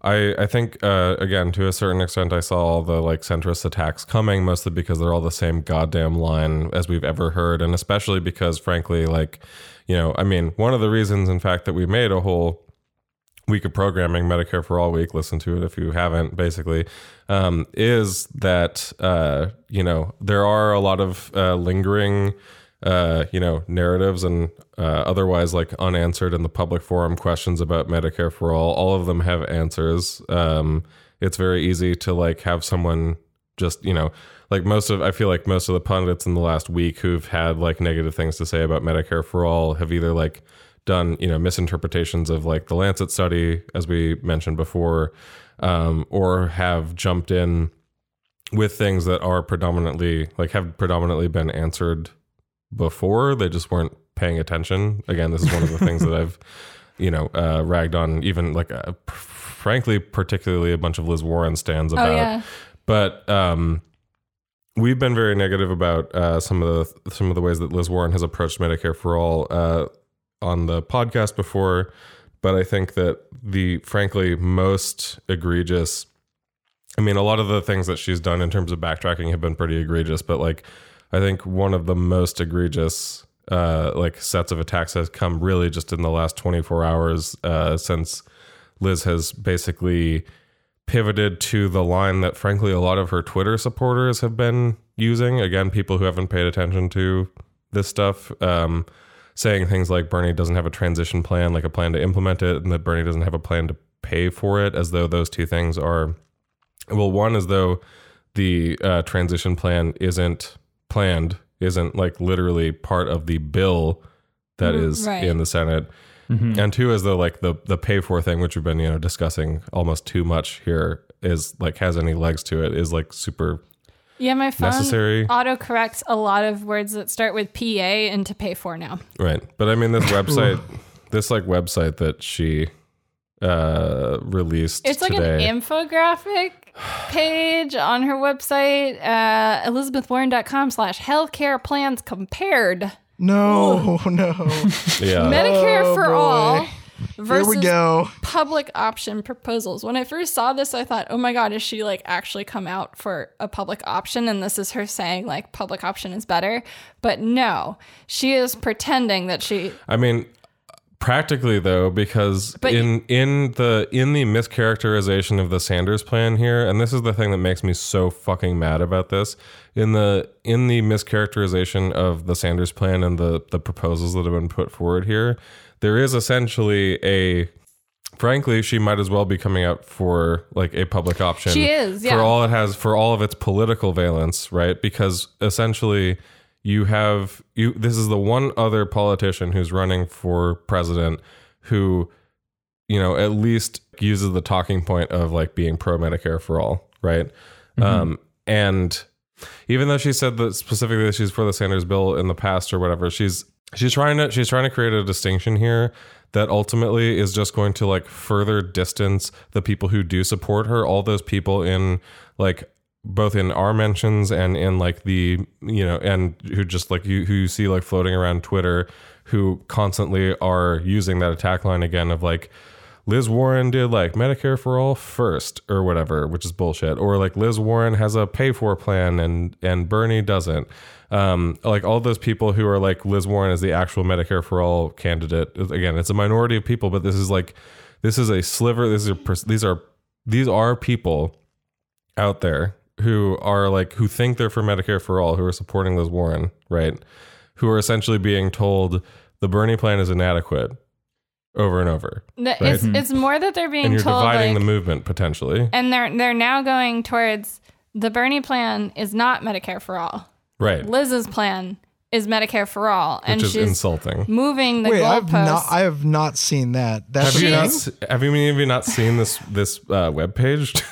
I, I think uh, again to a certain extent I saw all the like centrist attacks coming mostly because they're all the same goddamn line as we've ever heard and especially because frankly like you know I mean one of the reasons in fact that we made a whole week of programming medicare for all week listen to it if you haven't basically um, is that uh, you know there are a lot of uh, lingering uh, you know narratives and uh, otherwise like unanswered in the public forum questions about medicare for all. All of them have answers. Um, it's very easy to like have someone just you know like most of i feel like most of the pundits in the last week who've had like negative things to say about medicare for all have either like done you know misinterpretations of like the lancet study as we mentioned before um, or have jumped in with things that are predominantly like have predominantly been answered before. They just weren't paying attention. Again this is one of the things that i've you know uh, ragged on even like uh, frankly particularly a bunch of liz warren stands about.
oh yeah,
but um, we've been very negative about uh, some of the some of the ways that Liz Warren has approached Medicare for all. Uh, on the podcast before. But I think that the frankly most egregious. I mean, a lot of the things that she's done in terms of backtracking have been pretty egregious, but like I think one of the most egregious uh, like sets of attacks has come really just in the last 24 hours uh, since Liz has basically pivoted to the line that frankly a lot of her Twitter supporters have been using. Again, people who haven't paid attention to this stuff, um, saying things like Bernie doesn't have a transition plan, like a plan to implement it, and that Bernie doesn't have a plan to pay for it, as though those two things are well, one as though the uh, transition plan isn't planned, isn't like literally part of the bill that
Mm,
is
right.
in the Senate. And two, as though like the the pay for thing, which we've been you know discussing almost too much here, is like has any legs to it, is like super
yeah. My phone
necessary.
auto corrects a lot of words that start with PA into pay for now.
right. But I mean, this website, this like website that she uh released
It's like
today.
an infographic page on her website, uh, elizabethwarren.com slash healthcare plans compared.
No, no.
yeah,
Medicare
Oh,
for
boy.
all versus
Here we go.
public option proposals. When I first saw this, I thought, oh my God, is she like actually come out for a public option? And this is her saying like public option is better. But no, she is pretending that she.
I mean, practically though, because
But-
in in the in the mischaracterization of the Sanders plan here, and this is the thing that makes me so fucking mad about this. In the in the mischaracterization of the Sanders plan and the the proposals that have been put forward here, there is essentially a frankly she might as well be coming out for like a public option
She is, yeah.
for all it has for all of its political valence right because essentially you have you this is the one other politician who's running for president who you know at least uses the talking point of like being pro medicare for all right? um and even though she said that specifically that she's for the Sanders bill in the past or whatever, she's she's trying to she's trying to create a distinction here that ultimately is just going to like further distance the people who do support her, all those people in like both in our mentions and in like the you know and who just like you who you see like floating around Twitter who constantly are using that attack line again of like Liz Warren did like Medicare for all first or whatever, which is bullshit. Or like Liz Warren has a pay for plan and and Bernie doesn't. Um, like all those people who are like Liz Warren is the actual Medicare for all candidate. Again, it's a minority of people, but this is like this is a sliver. This is a, these are these are people out there who are like who think they're for Medicare for all, who are supporting Liz Warren, right? Who are essentially being told the Bernie plan is inadequate over and over
The- It's it's more that they're being
and you're
told
dividing
like,
the movement potentially.
and they're they're now going towards the Bernie plan is not Medicare for all.
Right.
Liz's plan is Medicare for all, and
Which is
she's
insulting.
moving the
Wait, I've
goalposts.
not. I have not seen that. That's
Have you not have you any of you not seen this this uh, web page?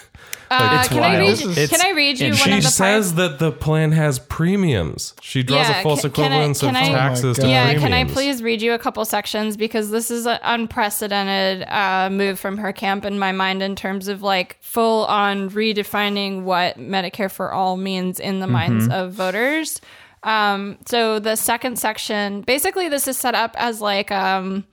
uh,
it's
can I read? you-
It's-
can I read you one
she
of the
says
parts?
that the plan has premiums. She draws
Yeah,
a false
ca- can I-
equivalence
can
of
I-
taxes
Oh
to
Yeah,
premiums.
can I please read you a couple sections because this is an unprecedented uh, move from her camp in my mind in terms of like full on redefining what Medicare for all means in the minds of voters. Um, so the second section, basically, this is set up as like um,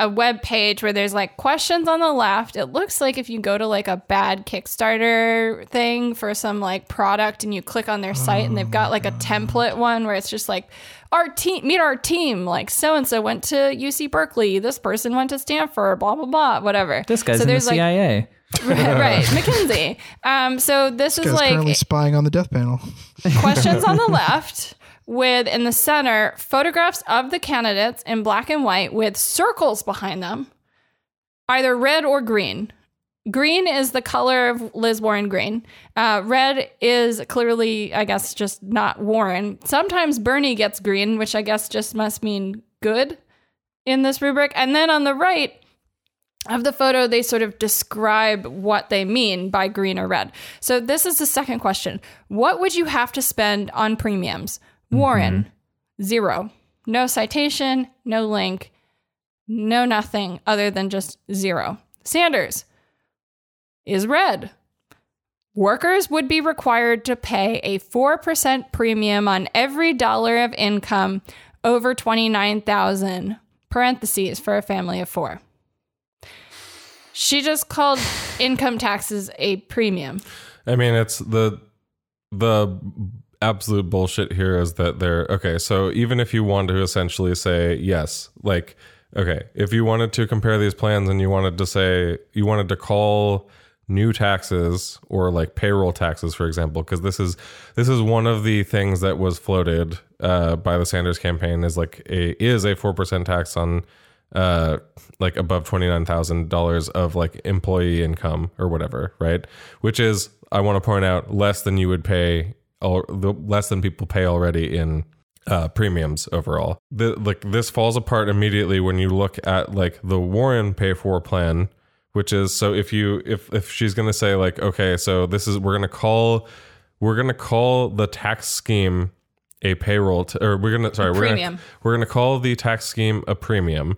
a web page where there's like questions on the left. It looks like if you go to like a bad Kickstarter thing for some like product and you click on their site and they've got like a template one where it's just like our team meet our team like so and so went to UC Berkeley, this person went to Stanford, blah blah blah, whatever.
This guy's
so
in the
there's like
CIA.
right, right, McKinsey. Um, so this is like
currently spying on the death panel.
questions on the left with in the center photographs of the candidates in black and white with circles behind them either red or green green is the color of liz warren green uh, red is clearly i guess just not warren sometimes bernie gets green which i guess just must mean good in this rubric and then on the right of the photo, they sort of describe what they mean by green or red. So this is the second question. What would you have to spend on premiums? Warren, mm-hmm. zero. No citation, no link, no nothing other than just zero. Sanders is red. Workers would be required to pay a 4% premium on every dollar of income over 29,000 parentheses for a family of 4. She just called income taxes a premium.
I mean, it's the the absolute bullshit here is that they're okay. So even if you wanted to essentially say yes, like okay, if you wanted to compare these plans and you wanted to say you wanted to call new taxes or like payroll taxes, for example, because this is this is one of the things that was floated uh, by the Sanders campaign is like a is a four percent tax on uh like above $29,000 of like employee income or whatever, right? Which is I want to point out less than you would pay or the less than people pay already in uh, premiums overall. The, like this falls apart immediately when you look at like the Warren pay for plan, which is so if you if if she's gonna say like okay, so this is we're gonna call we're gonna call the tax scheme a payroll t- or we're gonna sorry we're
premium.
gonna we're gonna call the tax scheme a premium.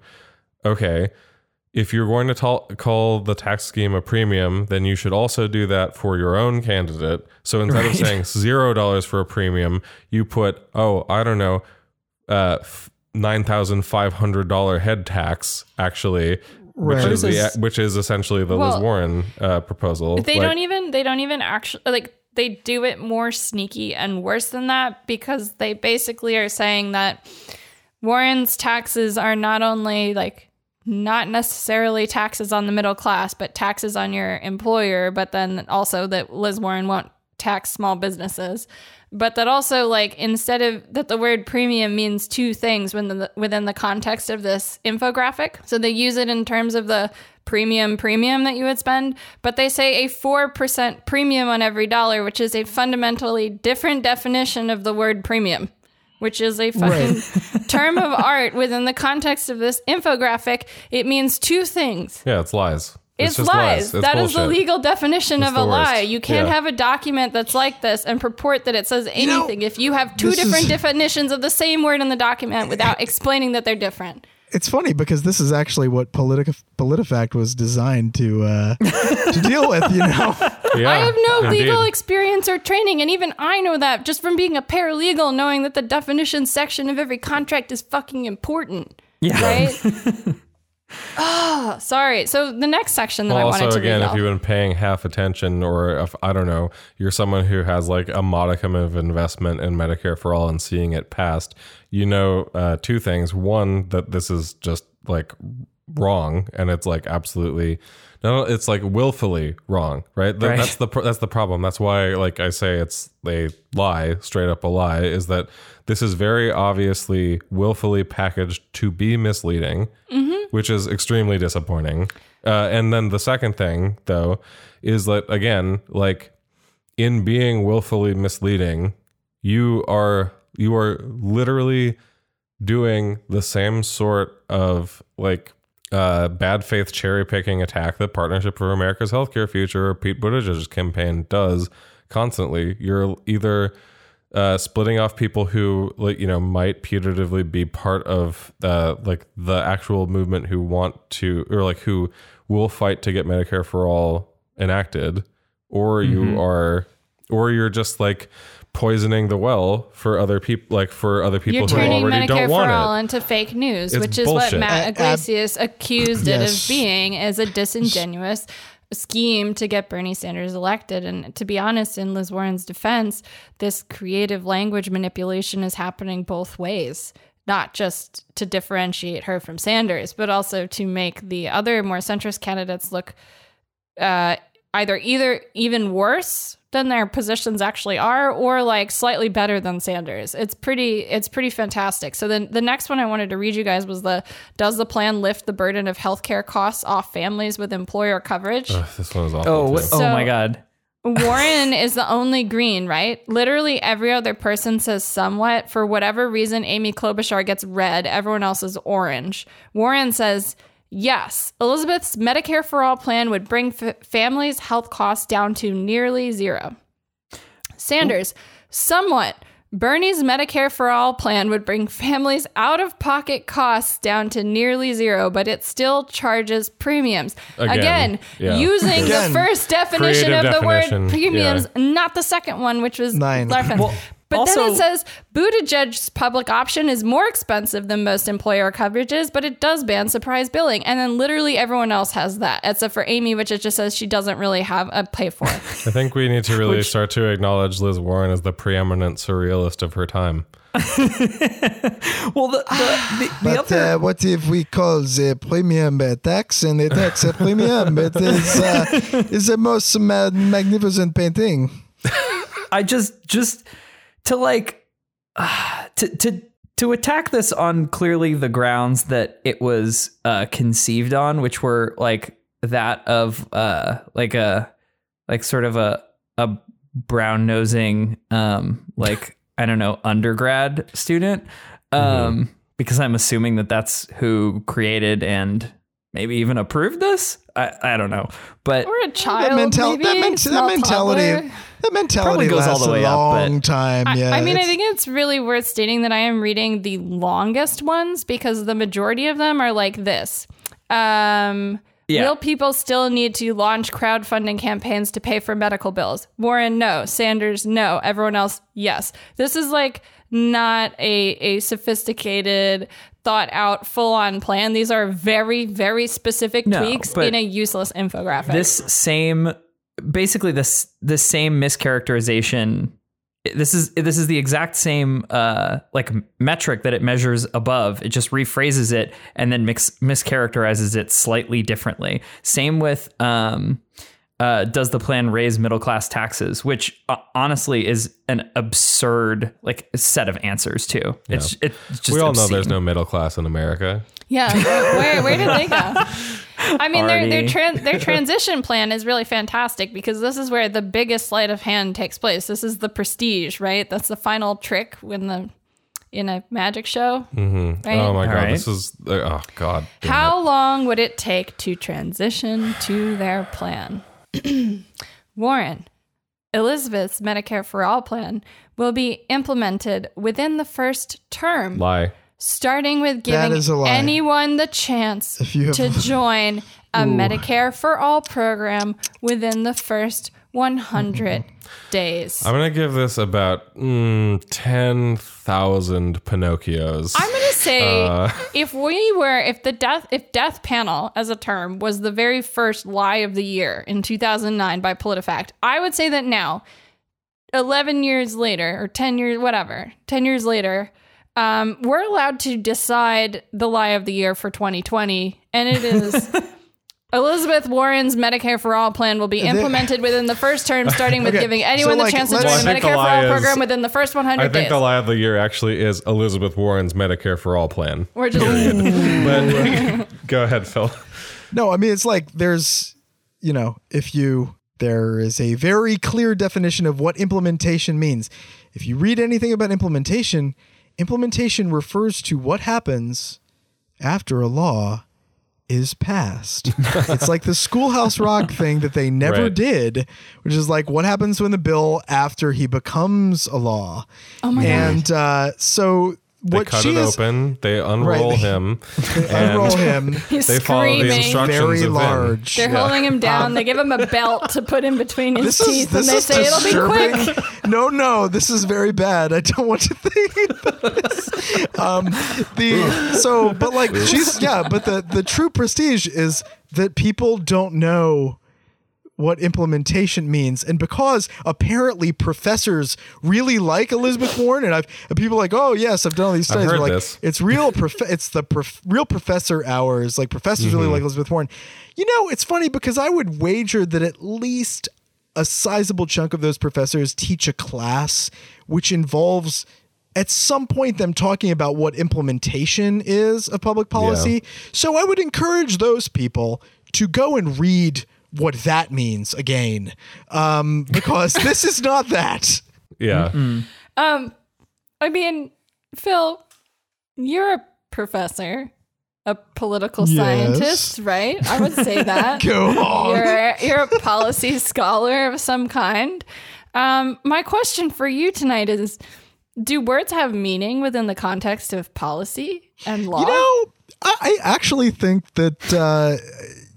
Okay. If you're going to ta- call the tax scheme a premium, then you should also do that for your own candidate. So instead of saying zero dollars for a premium, you put oh I don't know, uh, nine thousand five hundred dollar head tax actually which
Right.
is the, which is essentially the Liz Warren uh, proposal.
They
Like,
don't even they don't even actually like they do it more sneaky and worse than that because they basically are saying that Warren's taxes are not only like not necessarily taxes on the middle class, but taxes on your employer, but then also that Liz Warren won't tax small businesses. But that also like instead of that the word premium means two things within the, within the context of this infographic. So they use it in terms of the premium premium that you would spend, but they say a 4% premium on every dollar, which is a fundamentally different definition of the word premium which is a fucking term of art within the context of this infographic. It means two things.
Yeah, it's lies.
It's,
just
lies.
It's
That is the legal definition
It's
of a lie. You can't
Yeah.
have a document that's like this and purport that it says
know,
anything if you have two different
is-
definitions of the same word in the document without explaining that they're different.
It's funny because this is actually what Politica, PolitiFact was designed to uh, to deal with. You know,
Yeah,
I have no
indeed.
legal experience or training, and even I know that just from being a paralegal, knowing that the definition section of every contract is fucking important.
Yeah.
Right? oh, sorry. So the next section that I
Well,
wanted
also,
to
again,
read.
if you've been paying half attention, or if I don't know, you're someone who has like a modicum of investment in Medicare for all and seeing it passed, you know, uh, two things. One, that this is just like wrong, and it's like absolutely no, it's like willfully wrong, right? Th-
Right.
That's the that's the problem. That's why, like I say, it's a lie, straight up a lie. Is that this is very obviously willfully packaged to be misleading which is extremely disappointing. Uh, and then the second thing, though, is that again, like in being willfully misleading, you are you are literally doing the same sort of like uh, bad faith cherry picking attack that Partnership for America's Healthcare Future or Pete Buttigieg's campaign does constantly. You're either uh, splitting off people who like you know might putatively be part of uh, like the actual movement who want to or like who will fight to get Medicare for all enacted, or you are, or you're just like poisoning the well for other people, like for other people
You're
who
turning
already
Medicare
don't
for
want
all
it.
into fake news,
It's
which is
bullshit.
what Matt
A- ab-
Yglesias accused it of being as a disingenuous scheme to get Bernie Sanders elected. And to be honest, in Liz Warren's defense, this creative language manipulation is happening both ways. Not just to differentiate her from Sanders, but also to make the other more centrist candidates look uh, either either even worse than their positions actually are or like slightly better than Sanders. It's pretty it's pretty fantastic. So then the next one I wanted to read you guys was the does the plan lift the burden of healthcare costs off families with employer coverage?
Ugh, this one is oh, awful.
Oh,
too.
oh my God.
Warren is the only green, right? Literally every other person says somewhat. For whatever reason, Amy Klobuchar gets red. Everyone else is orange. Warren says, yes, Elizabeth's Medicare for All plan would bring f- families' health costs down to nearly zero. Sanders, somewhat. Bernie's Medicare for All plan would bring families' out of pocket costs down to nearly zero, but it still charges premiums.
Again,
Again,
yeah.
using
Again.
the first definition
Creative
of the word
definition,
premiums, not the second one, which was
Nine.
reference.
Well,
but then it says Buttigieg's public option is more expensive than most employer coverages, but it does ban surprise billing. And then literally everyone else has that, except for Amy, which it just says she doesn't really have a pay for.
I think we need to really start to acknowledge Liz Warren as the preeminent surrealist of her time.
Well, the, the, the, the
but
other.
uh, what if we call the premium a tax and the tax a premium? It is uh, is the most ma- magnificent painting.
I just just to like uh, to to to attack this on clearly the grounds that it was uh, conceived on, which were like that of uh like a like sort of a a brown nosing um like I don't know undergrad student um because I'm assuming that that's who created and maybe even approved this. I I don't know, but
or a child,
that, mental-
maybe,
that, ment- that mentality,
toddler.
that mentality
Probably goes all
lasts
the way
a
up,
long
but-
time.
I,
Yeah,
I mean, I think it's really worth stating that I am reading the longest ones because the majority of them are like this. Um,
Yeah.
Will people still need to launch crowdfunding campaigns to pay for medical bills? Warren, no. Sanders, no. Everyone else, yes. This is like not a a sophisticated thought out full on plan. These are very very specific
No,
tweaks in a useless infographic.
this same basically this the same mischaracterization this is this is the exact same uh like metric that it measures above it just rephrases it and then mix mischaracterizes it slightly differently same with um uh, does the plan raise middle class taxes? Which uh, honestly is an absurd like set of answers too. It's it's just
we all know there's no middle class in America.
Yeah, where where did they go? I mean, their their tran- their transition plan is really fantastic because this is where the biggest sleight of hand takes place. This is the prestige, right? That's the final trick when the in a magic show. Mm-hmm. Right?
Oh my god,
right.
this is oh god.
How
it.
long would it take to transition to their plan? Warren, Elizabeth's Medicare for All plan will be implemented within the first term.
lie?
starting with giving
is a lie.
anyone the chance
If you have-
to join a Medicare for All program within the first 100 days.
I'm gonna give this about mm, ten thousand Pinocchios.
I'm going to say
Uh.
if we were if the death if death panel as a term was the very first lie of the year in 2009 by PolitiFact, I would say that now 11 years later or 10 years whatever, 10 years later, um, we're allowed to decide the lie of the year for 2020 and it is Elizabeth Warren's Medicare for All plan will be implemented within the first term, starting with
Okay,
giving anyone
so,
the
like,
chance to join the Medicare
the
for All
is-
program within the first 100 days.
I think
days.
the lie of the year actually is Elizabeth Warren's Medicare for All plan.
We're just
But go ahead, Phil.
No, I mean it's like there's, you know, if you there is a very clear definition of what implementation means. If you read anything about implementation, implementation refers to what happens after a law is passed. it's like the schoolhouse rock thing that they never
Right.
did, which is like what happens when the bill after he becomes a law.
Oh my god
and uh, so
They
what
cut
she
it
is,
open, they unroll
Right.
him,
they
and
unroll him.
He's
they follow the
screaming.
instructions
very
of him.
large.
They're holding him down. they give him a belt to put in between his
this is
teeth, and they
is
say it'll be quick.
No, no, this is very bad. I don't want to think about this. Um, the so, but like she's yeah, but the the true prestige is that people don't know what implementation means. And because apparently professors really like Elizabeth Warren and I've and people are like oh yes I've done all these studies.
heard
We're like
this.
it's real prof- it's the prof- real professor hours. Like professors really mm-hmm. like Elizabeth Warren. You know it's funny because I would wager that at least a sizable chunk of those professors teach a class which involves at some point them talking about what implementation is of public policy. So I would encourage those people to go and read what that means again, um, because this is not that.
Yeah.
Um, I mean, Phil, you're a professor, a political
Yes.
scientist, right? I would say that.
Go on.
you're you're a policy scholar of some kind. Um, my question for you tonight is: Do words have meaning within the context of policy and law?
You know, I, I actually think that uh,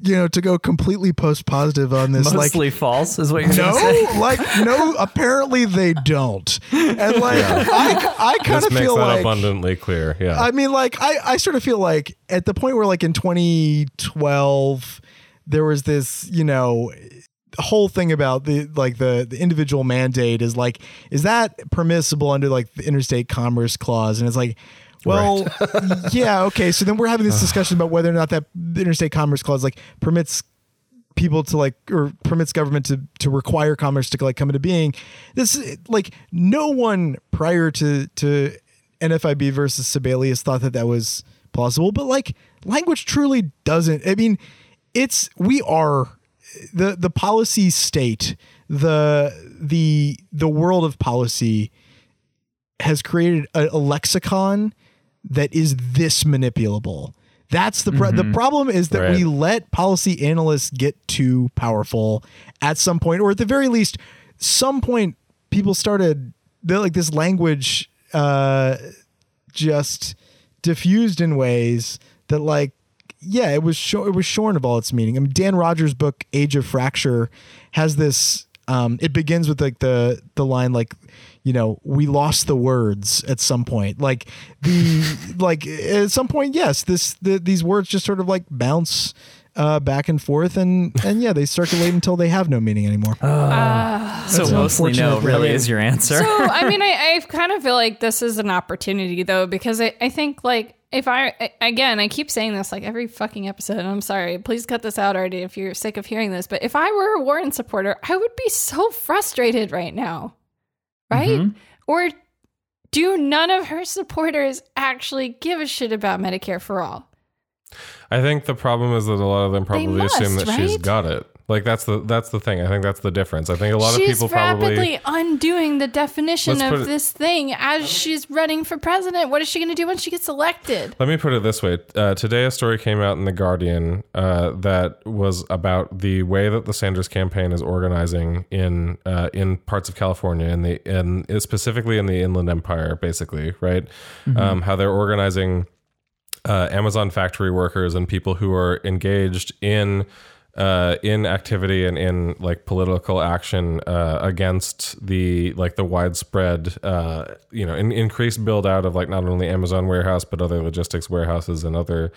you know to go completely post positive on this, like
Mostly false is what you're
no,
gonna
like no. Apparently they don't, and like I, I kind of feel
that
like
abundantly clear. Yeah.
I mean, like I, I sort of feel like at the point where like in 2012 there was this, you know, whole thing about the like the the individual mandate is like is that permissible under like the interstate commerce clause and it's like well yeah okay so then we're having this discussion about whether or not that interstate commerce clause like permits people to like or permits government to to require commerce to like come into being. This like no one prior to to NFIB versus Sebelius thought that that was plausible but like language truly doesn't. I mean it's we are the the policy state the the the world of policy has created a, a lexicon that is this manipulable that's the pro- the problem is that we let policy analysts get too powerful at some point or at the very least some point people started they're like this language uh just diffused in ways that like yeah it was sho- it was shorn of all its meaning. I mean dan rodgers book age of fracture has this um, it begins with like the the line like, you know, we lost the words at some point. Like the like at some point, yes, this the, these words just sort of like bounce uh, back and forth, and and yeah, they circulate until they have no meaning anymore.
so
That's an
mostly no really is your answer.
So I mean, I, I kind of feel like this is an opportunity though, because I, I think like if I I- again I keep saying this like every fucking episode, and I'm sorry, please cut this out already if you're sick of hearing this. But if I were a Warren supporter, I would be so frustrated right now, right? Mm-hmm. Or do none of her supporters actually give a shit about Medicare for all?
I think the problem is that a lot of them probably
must,
assume that she's got it. Like that's the that's the thing. I think that's the difference. I think a lot
she's
of people probably
rapidly undoing the definition of
it-
this thing as she's running for president. What is she going to do when she gets elected?
Let me put it this way. Uh, today, a story came out in The Guardian uh, that was about the way that the Sanders campaign is organizing in uh, in parts of California and the in specifically in the Inland Empire, basically, right? Um, how they're organizing uh, Amazon factory workers and people who are engaged in uh, in activity and in like political action uh, against the like the widespread uh, you know in, increased build out of like not only Amazon warehouse but other logistics warehouses and other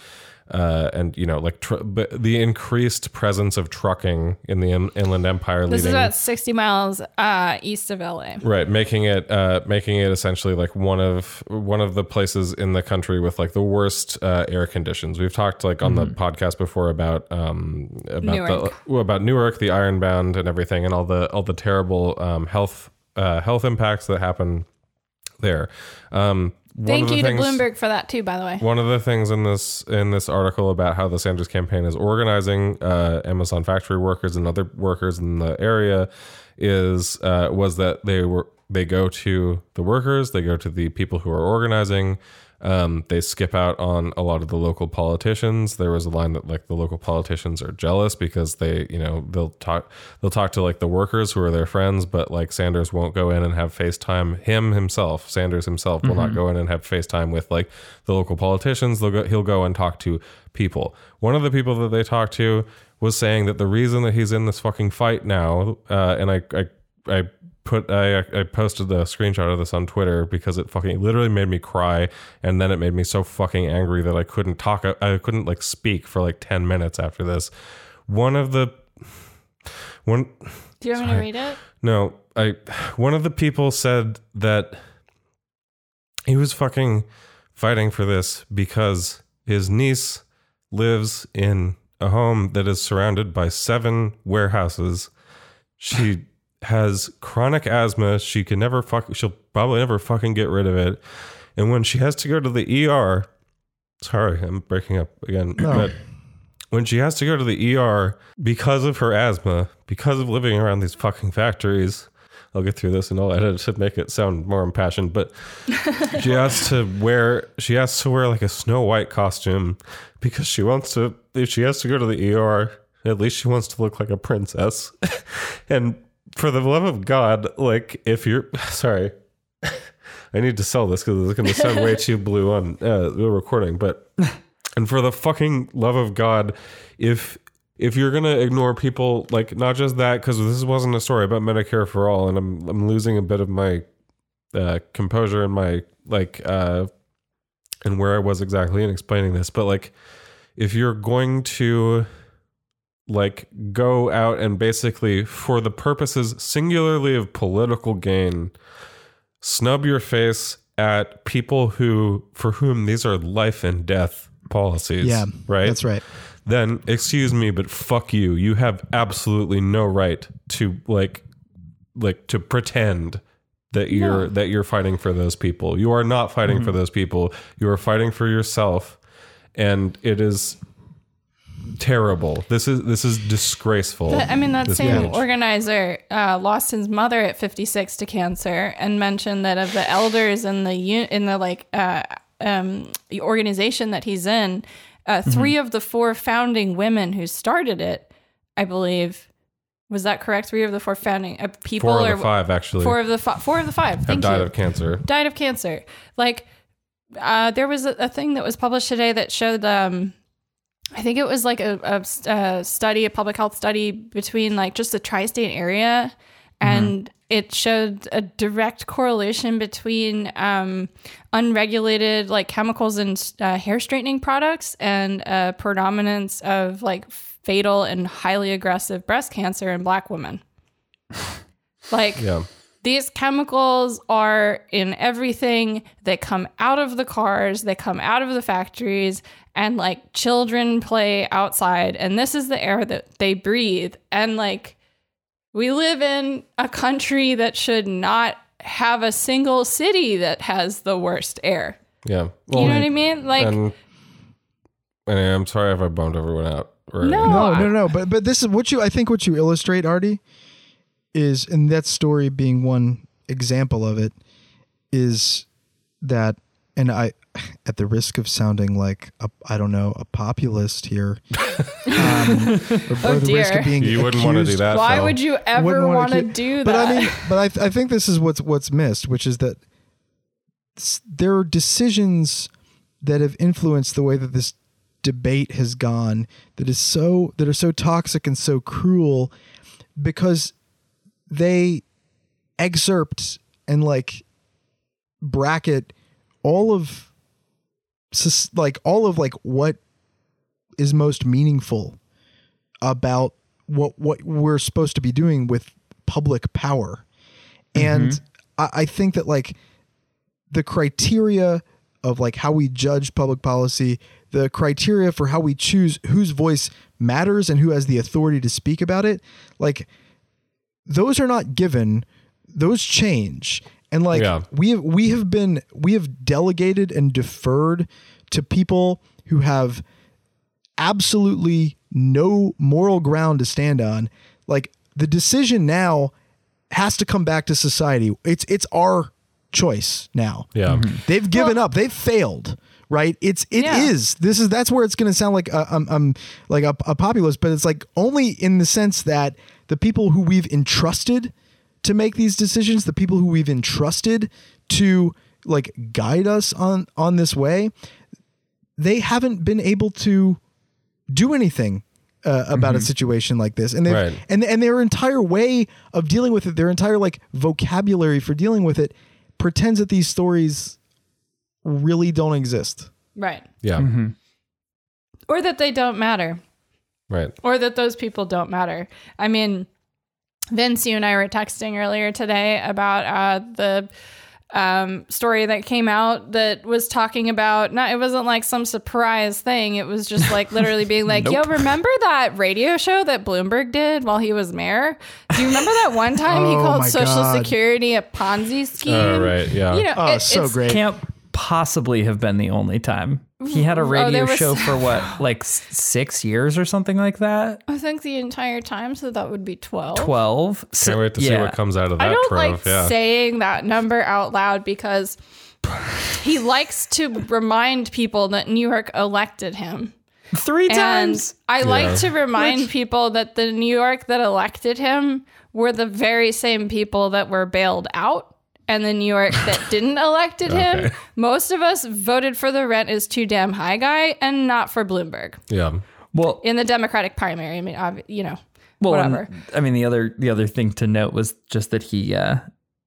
uh, and you know like tr- but the increased presence of trucking in the in- Inland Empire
This is about 60 miles uh, east of LA.
Right, making it uh, making it essentially like one of one of the places in the country with like the worst uh, air conditions. We've talked like on the podcast before about um, about
Newark.
the about Newark, the Ironbound, and everything, and all the all the terrible um, health uh, health impacts that happen there. Um,
Thank you
things,
to Bloomberg for that too, by the way.
one of the things in this in this article about how the Sanders campaign is organizing uh, Amazon factory workers and other workers in the area is uh, was that they were they go to the workers, they go to the people who are organizing. Um, they skip out on a lot of the local politicians. There was a line that like the local politicians are jealous because they, you know, they'll talk they'll talk to like the workers who are their friends, but like Sanders won't go in and have FaceTime him himself. Sanders himself will not go in and have FaceTime with like the local politicians. They'll go he'll go and talk to people. One of the people that they talked to was saying that the reason that he's in this fucking fight now, uh, and I I I put I I posted the screenshot of this on Twitter because it fucking literally made me cry, and then it made me so fucking angry that I couldn't talk. I couldn't like speak for like ten minutes after this. One of the one
Do you want me to read it?
no, I one of the people said that he was fucking fighting for this because his niece lives in a home that is surrounded by seven warehouses. She has chronic asthma. She can never fuck she'll probably never fucking get rid of it. And when she has to go to the ER, sorry, I'm breaking up again. But when she has to go to the ER because of her asthma, because of living around these fucking factories, I'll get through this and I'll edit it to make it sound more impassioned. But she has to wear she has to wear like a Snow White costume because she wants to if she has to go to the ER, at least she wants to look like a princess. and for the love of God, like if you're sorry, I need to sell this because it's going to sound way too blue on uh, the recording. But and for the fucking love of God, if if you're gonna ignore people, like not just that, because this wasn't a story about Medicare for all, and I'm I'm losing a bit of my uh, composure and my like uh, and where I was exactly in explaining this, but like if you're going to like go out and basically for the purposes singularly of political gain snub your face at people who for whom these are life and death policies
Yeah,
right?
That's right.
then excuse me but fuck you. You have absolutely no right to like like to pretend that you're that you're fighting for those people. You are not fighting mm-hmm. for those people. You are fighting for yourself. And it is terrible this is this is disgraceful
But, I mean, that same organizer uh, lost his mother at 56 to cancer, and mentioned that of the elders in the in the like uh, um, the organization that he's in, uh,
Mm-hmm.
three of the four founding women who started it, I believe, was that correct? Three of the four founding uh, people,
four
or
the five actually
four of the fi- four of the five. Thank
died
you
of cancer
died of cancer. Like, uh, there was a, a thing that was published today that showed um, I think it was like a, a, a study, a public health study between like just the tri-state area, and it showed a direct correlation between um, unregulated like chemicals in uh, hair straightening products and a predominance of like fatal and highly aggressive breast cancer in Black women. like
Yeah.
these chemicals are in everything. They come out of the cars, they come out of the factories, and like children play outside. And this is the air that they breathe. And like, we live in a country that should not have a single city that has the worst air.
Yeah.
you know what I mean? Like,
and, and I'm sorry if I bummed everyone out. Or
No.
No, no, no. But but this is what you I think what you illustrate, Artie, is and that story being one example of it, is that and I at the risk of sounding like a I don't know, a populist here. Um, or, or the risk
dear.
of being
You wouldn't want to do that.
why
Phil.
would you ever
wanna
want to
keep-
do that?
But I mean, but I, th- I think this is what's what's missed, which is that s- there are decisions that have influenced the way that this debate has gone that is so that are so toxic and so cruel because they excerpt and like bracket all of sus- like all of like what is most meaningful about what what we're supposed to be doing with public power. Mm-hmm. And I, I think that like the criteria of like how we judge public policy the criteria for how we choose whose voice matters and who has the authority to speak about it like those are not given. Those change and like
Yeah.
we have we have been we have delegated and deferred to people who have absolutely no moral ground to stand on like the decision now has to come back to society it's it's our choice now
Yeah.
they've given up they've failed right it's it is.
Yeah.
this is that's where it's going to sound like a, um, um like a, a populist but it's like only in the sense that the people who we've entrusted to make these decisions the people who we've entrusted to like guide us on on this way they haven't been able to do anything uh, about a situation like this and they
Right.
and and their entire way of dealing with it their entire like vocabulary for dealing with it pretends that these stories really don't exist
right.
Yeah.
Or that they don't matter.
Right.
or that those people don't matter. I mean, Vince, you and I were texting earlier today about uh, the um, story that came out that was talking about not it wasn't like some surprise thing. It was just like literally being like, "Yo, remember that radio show that Bloomberg did while he was mayor? Do you remember that one time he
Oh
called Social
God.
Security a Ponzi scheme?
Oh, right. Yeah.
You know,
oh
it-
so
it's-
great
Can't possibly have been the only time. He had a mm-hmm. oh, radio
there was-
show for what, like six years or something like that?
I think the entire time, so that would be twelve.
12?
Can't wait to see what comes out of that
I don't
trove.
like
yeah.
saying that number out loud because he likes to remind people that New York elected him.
Three
And
times.
I
Yeah.
like to remind people that the New York that elected him were the very same people that were bailed out. And the New York that didn't elected him, most of us voted for the rent is too damn high guy and not for Bloomberg
yeah.
Well,
in the Democratic primary. I mean, ob- you know,
well, and,
whatever.
I mean, the other the other thing to note was just that he uh,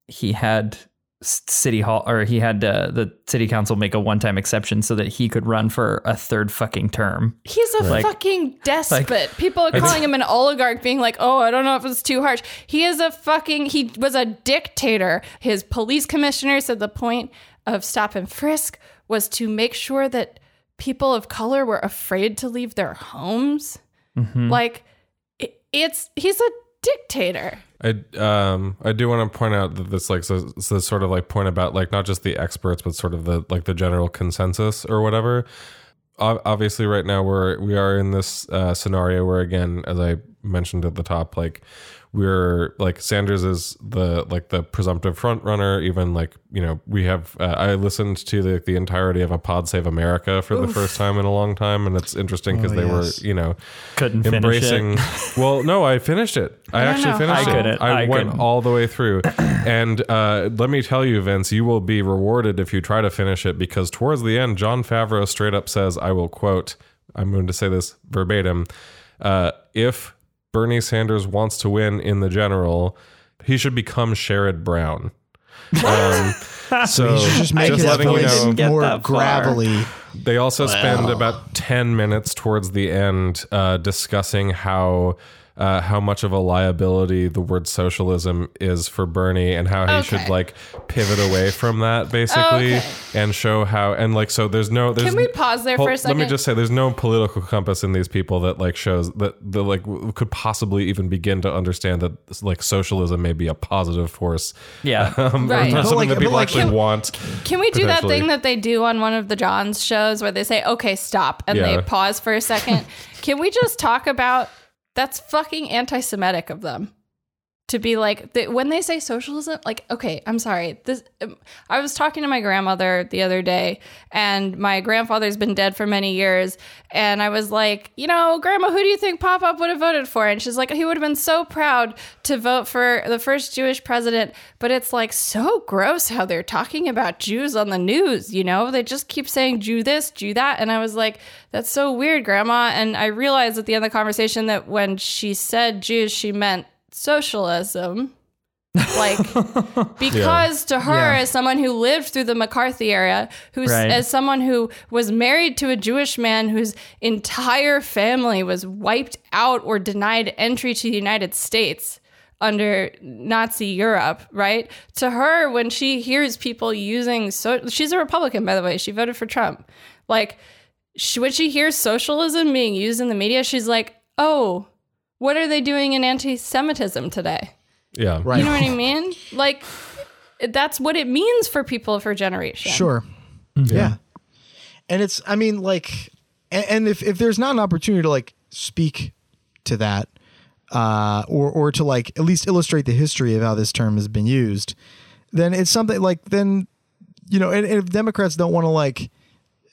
he had s- city hall or he had uh, the city council make a one time exception so that he could run for a third fucking term.
He's a
Like-
fucking despot. People are calling him an oligarch, being like, "Oh, I don't know if it's too harsh." He is a fucking. He was a dictator. His police commissioner said the point of stop and frisk was to make sure that people of color were afraid to leave their homes. Like, it, it's he's a dictator.
I um I do want to point out that this like so, so sort of like point about like not just the experts but sort of the like the general consensus or whatever. O- Obviously, right now we're we are in this uh, scenario where again, as I mentioned at the top, like we're like Sanders is the like the presumptive front runner. Even like you know we have uh, I listened to the the entirety of a Pod Save America for the first time in a long time, and it's interesting because
Oh,
they
yes.
were you know
Couldn't finish
embracing. well, no, I finished it. I,
don't
actually
know
finished it.
I
couldn't.
I,
I
went
couldn't.
all the way through, and uh, let me tell you, Vince, you will be rewarded if you try to finish it because towards the end, Jon Favreau straight up says, "I will quote." I'm going to say this verbatim. Uh, if Bernie Sanders wants to win in the general, he should become Sherrod Brown. Um, so
You just make his
letting you know,
Get
more
that
gravelly.
they also spend about 10 minutes towards the end uh, discussing how uh, how much of a liability the word socialism is for Bernie and how he
Okay.
should like pivot away from that basically
Okay.
and show how and like so there's no there's
Can we pause there
Hold-
for a second?
Let me just say there's no political compass in these people that like shows that the like w- could possibly even begin to understand that like socialism may be a positive force
Yeah.
um, or
Right.
not
But
something
like-
that people
like-
actually
Can-
want
Can we do that thing that they do on one of the Johns shows where they say, okay, stop, and
Yeah.
they pause for a second? Can we just talk about that's fucking anti Semitic of them? To be like, th- when they say socialism, like, okay, I'm sorry. This, um, I was talking to my grandmother the other day, and my grandfather's been dead for many years. And I was like, you know, Grandma, who do you think Pop Up would have voted for? And she's like, he would have been so proud to vote for the first Jewish president. But it's like so gross how they're talking about Jews on the news, you know? They just keep saying Jew this, Jew that. And I was like, that's so weird, Grandma. And I realized at the end of the conversation that when she said Jews, she meant socialism. like because to her
Yeah.
as someone who lived through the McCarthy era who's
Right.
as someone who was married to a Jewish man whose entire family was wiped out or denied entry to the United States under Nazi Europe, right? To her when she hears people using so she's a Republican by the way, she voted for Trump. Like she, when she hears socialism being used in the media, she's like, "Oh, what are they doing in anti-Semitism today?"
yeah
Right.
You know what I mean? Like that's what it means for people for generations.
Sure. Yeah. And it's, I mean, like, and, and if, if there's not an opportunity to like speak to that, uh, or, or to like at least illustrate the history of how this term has been used, then it's something like, then, you know, and, and if Democrats don't want to like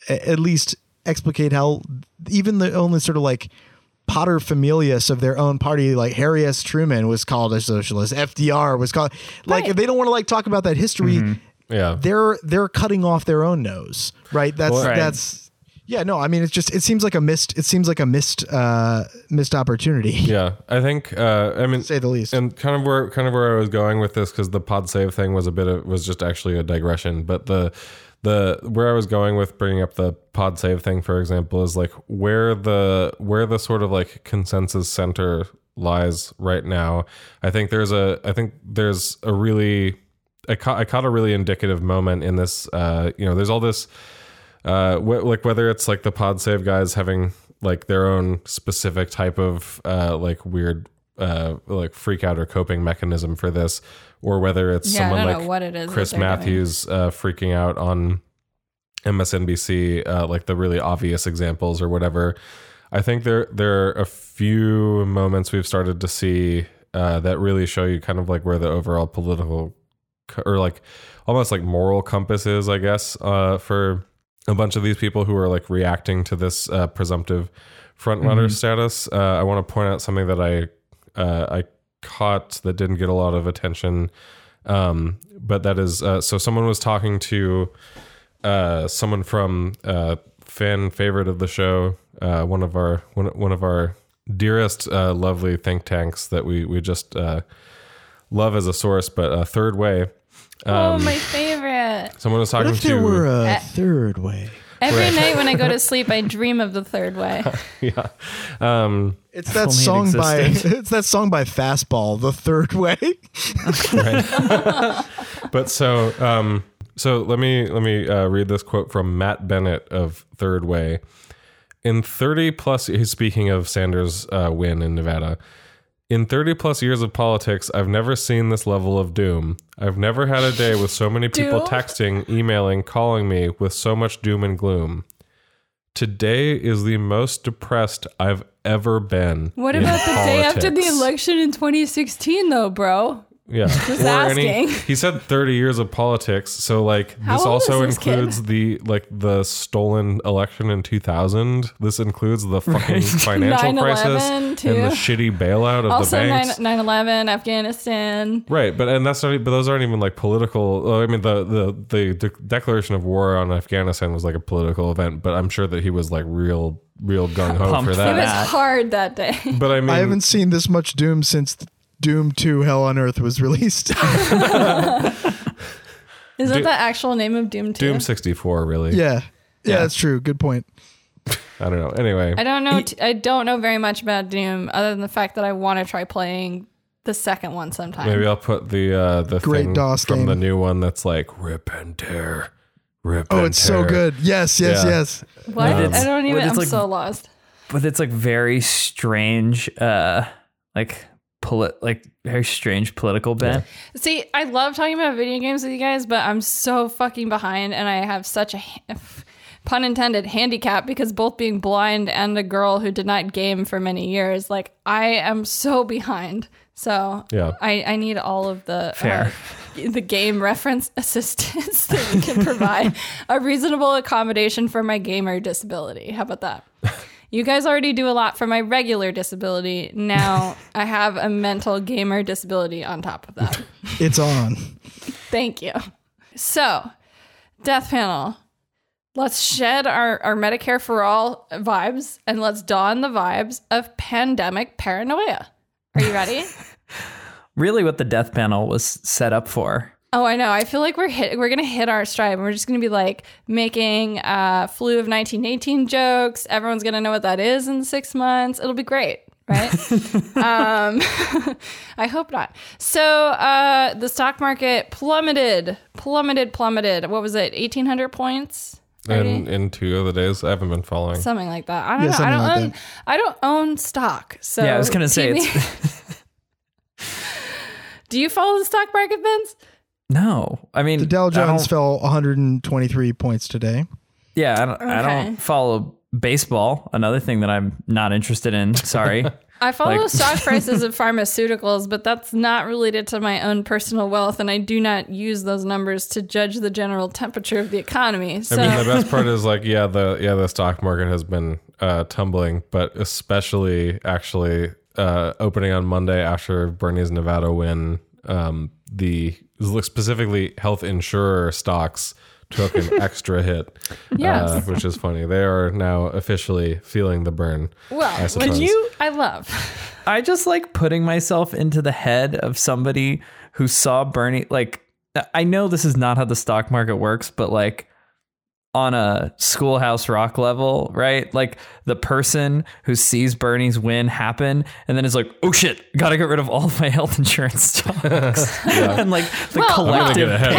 at least explicate how even the only sort of like pater familias of their own party, like Harry S. Truman was called a socialist, FDR was called, like,
Right.
if they don't want to like talk about that history,
yeah
they're they're cutting off their own nose, right? That's
Well-
Right.
that's yeah. No, I mean it's just it seems like a missed it seems like a missed uh missed opportunity,
Yeah, I think. Uh, I mean,
say the least.
and kind of where kind of where I was going with this because the pod save thing was a bit of was just actually a digression, but the the where I was going with bringing up the pod save thing, for example, is like where the where the sort of like consensus center lies right now. I think there's a I think there's a really I caught, I caught a really indicative moment in this. Uh, you know, there's all this uh, wh- like whether it's like the pod save guys having like their own specific type of uh, like weird uh, like freak out or coping mechanism for this, or whether it's
Yeah,
someone like
what it is
Chris. Matthews uh, freaking out on MSNBC, uh, like the really obvious examples or whatever. I think there there are a few moments we've started to see uh, that really show you kind of like where the overall political co- or like almost like moral compass is, I guess, uh, for a bunch of these people who are like reacting to this uh, presumptive front runner status. Uh, I want to point out something that I uh, I caught that didn't get a lot of attention, um, but that is uh, so someone was talking to uh, someone from uh, fan favorite of the show, uh, one of our one, one of our dearest uh, lovely think tanks that we we just uh, love as a source, but uh, Third Way.
oh, my favorite.
Someone was
what
talking
if there
to
were a
Uh,
third way?
Every
Right.
night when I go to sleep, I dream of the third way.
yeah. Um,
It's that
only it
song by
existed.
it's that song by Fastball, the third way.
but so um so let me let me uh, read this quote from Matt Bennett of Third Way. In 30 plus he's speaking of Sanders' uh, win in Nevada. In 30 plus years of politics, I've never seen this level of doom. I've never had a day with so many people texting, emailing, calling me with so much doom and gloom. Today is the most depressed I've ever been.
What about the day after the election in 2016, though, bro?
Yeah.
Just
any-
asking.
he said 30 years of politics. So like
How
this also
is this kid?
includes the like the stolen election in 2000. This includes the fucking financial crisis
too.
and the shitty bailout of
Also,
the
9
banks.
9 11, Afghanistan.
Right, but and that's not. But those aren't even like political. I mean, the the the de- declaration of war on Afghanistan was like a political event. But I'm sure that he was like real, real gung ho for
that.
It was hard that day.
But I mean,
I haven't seen this much Doom since Doom 2 Hell on Earth was released.
Is that
Do-
the actual name of Doom 2?
Doom 64 really.
yeah. yeah.
Yeah.
that's true. Good point.
I don't know. Anyway,
I don't know. T- I don't know very much about Doom other than the fact that I want to try playing the second one sometime.
maybe I'll put the uh the
Great
thing
DOS
from
game.
the new one that's like rip and tear, rip.
Oh,
and
it's so
tear.
good. Yes, yes,
Yeah.
yes.
what?
Um,
I don't even.
It's
I'm
like-
so lost.
but its like very strange, uh, like polit, like very strange political bent.
See, I love talking about video games with you guys, but I'm so fucking behind, and I have such a pun intended handicap because both being blind and a girl who did not game for many years, like I am so behind. So
Yeah.
I, I need all of the
Fair.
uh, the game reference assistance that we can provide a reasonable accommodation for my gamer disability. How about that? You guys already do a lot for my regular disability. Now I have a mental gamer disability on top of that.
It's on.
Thank you. So, Death Panel, let's shed our, our Medicare for All vibes and let's don the vibes of pandemic paranoia. Are you ready?
Really, what the death panel was set up for.
Oh, I know. I feel like we're hit. We're gonna hit our stride. and We're just gonna be like making uh, flu of 1918 jokes. Everyone's gonna know what that is in six months. It'll be great. Right? um, I hope not. So uh, the stock market plummeted, plummeted, plummeted. What was it? 1,800 points?
In in two of the days, I haven't been following.
something like that. I don't
Yeah,
know. I don't
like
own.
that.
I don't own stock. So
yeah, I was gonna say it's
Do you follow the stock market, Vince?
No. I mean,
The Dow Jones fell 123 points today.
Yeah, I don't, I don't follow baseball. Another thing that I'm not interested in. Sorry.
I follow
Like-
stock prices of pharmaceuticals, but that's not related to my own personal wealth, and I do not use those numbers to judge the general temperature of the economy. So
I mean, the best part is like, yeah, the yeah, the stock market has been uh, tumbling, but especially actually uh, opening on Monday after Bernie's Nevada win, um, the specifically health insurer stocks took an extra hit,
Yes.
uh, which is funny. They are now officially feeling the burn.
well,
I
which
suppose.
you I love.
I just like putting myself into the head of somebody who saw Bernie. Like, I know this is not how the stock market works, but like on a schoolhouse rock level, right? Like the person who sees Bernie's win happen and then is like, oh shit, gotta get rid of all of my health insurance stocks. and like the
Well,
collective
get ahead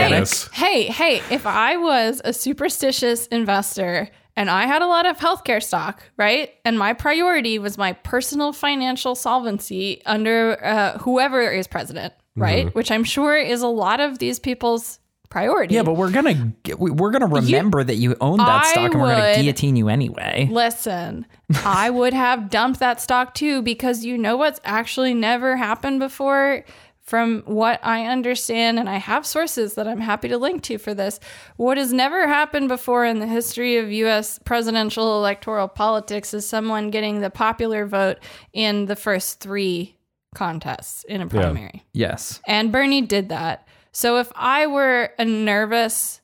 hey, hey, hey, if I was a superstitious investor and I had a lot of healthcare stock, right? And my priority was my personal financial solvency under uh, whoever is president, right? Which I'm sure is a lot of these people's priority.
Yeah, but we're gonna we're gonna remember that you own that
I
stock, and we're gonna guillotine you anyway.
Listen, I would have dumped that stock too because you know what's actually never happened before? From what I understand, and I have sources that I'm happy to link to for this, what has never happened before in the history of US presidential electoral politics is someone getting the popular vote in the first three contests in a primary.
Yes.
And Bernie did that. So if I were a nervous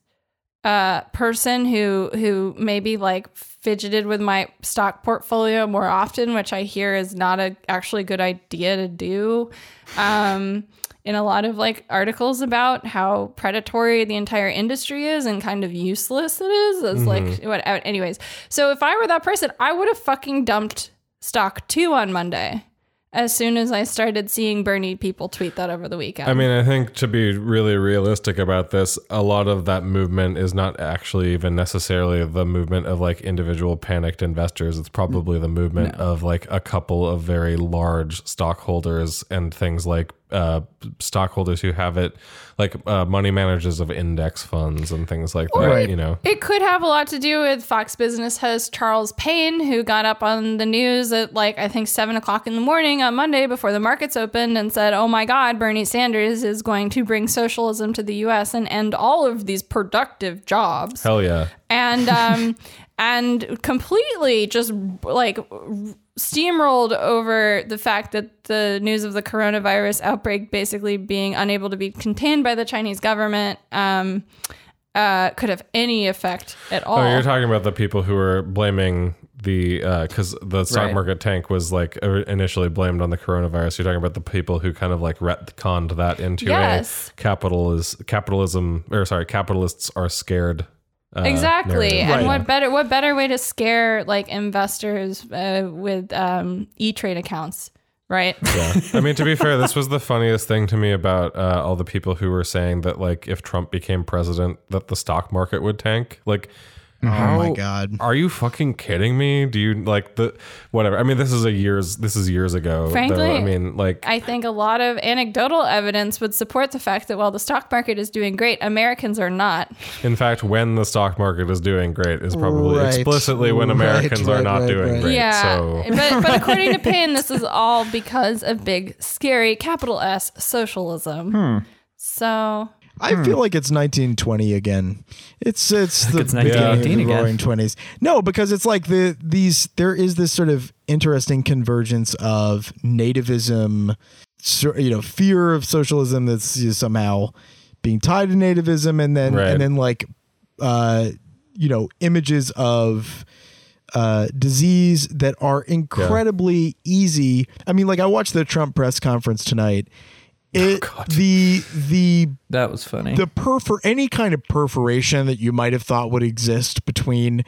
uh, person who who maybe like fidgeted with my stock portfolio more often, which I hear is not a actually good idea to do. Um, in a lot of like articles about how predatory the entire industry is and kind of useless it is as like what anyways so if i were that person i would have fucking dumped stock two on monday as soon as I started seeing Bernie people tweet that over the weekend.
I mean, I think to be really realistic about this, a lot of that movement is not actually even necessarily the movement of like individual panicked investors. It's probably the movement of like a couple of very large stockholders and things like uh, stockholders who have it, like uh, money managers of index funds and things like that.
Right.
You know,
It could have a lot to do with Fox Business host Charles Payne, who got up on the news at like, I think, seven o'clock in the morning on Monday before the markets opened and said, Oh my God, Bernie Sanders is going to bring socialism to the US and end all of these productive jobs.
hell yeah.
and um and completely just like steamrolled over the fact that the news of the coronavirus outbreak basically being unable to be contained by the Chinese government um uh could have any effect at all.
Oh, you're talking about the people who are blaming the because the stock
Right.
market tank was like uh, initially blamed on the coronavirus. You're talking about the people who kind of like retconned that into
Yes.
a capital is capitalism or sorry, capitalists are scared. Uh,
exactly
narrative.
and
Right.
what better what better way to scare like investors uh, with um e-trade accounts right
Yeah. I mean, to be fair, this was the funniest thing to me about uh, all the people who were saying that, like, if Trump became president, that the stock market would tank. Like,
Oh
how-
my god.
Are you fucking kidding me? Do you like the whatever? I mean, this is a years. This is years ago. though.
Frankly,
I mean, like,
I think a lot of anecdotal evidence would support the fact that while the stock market is doing great, Americans are not.
in fact, when the stock market is doing great is probably
Right.
explicitly when
Right,
Americans are not
right,
doing
right.
great.
yeah,
So
but but according to Payne, this is all because of big, scary capital S socialism.
Hmm.
So
I feel like it's 1920 again. It's it's the
it's
beginning of
1918
the
again.
Roaring Twenties. No, because it's like the these there is this sort of interesting convergence of nativism, you know, fear of socialism that's you know, somehow being tied to nativism, and then
Right.
and then like uh, you know images of uh, disease that are incredibly easy. I mean, like I watched the Trump press conference tonight. It the the
That was funny.
the perfor any kind of perforation that you might have thought would exist between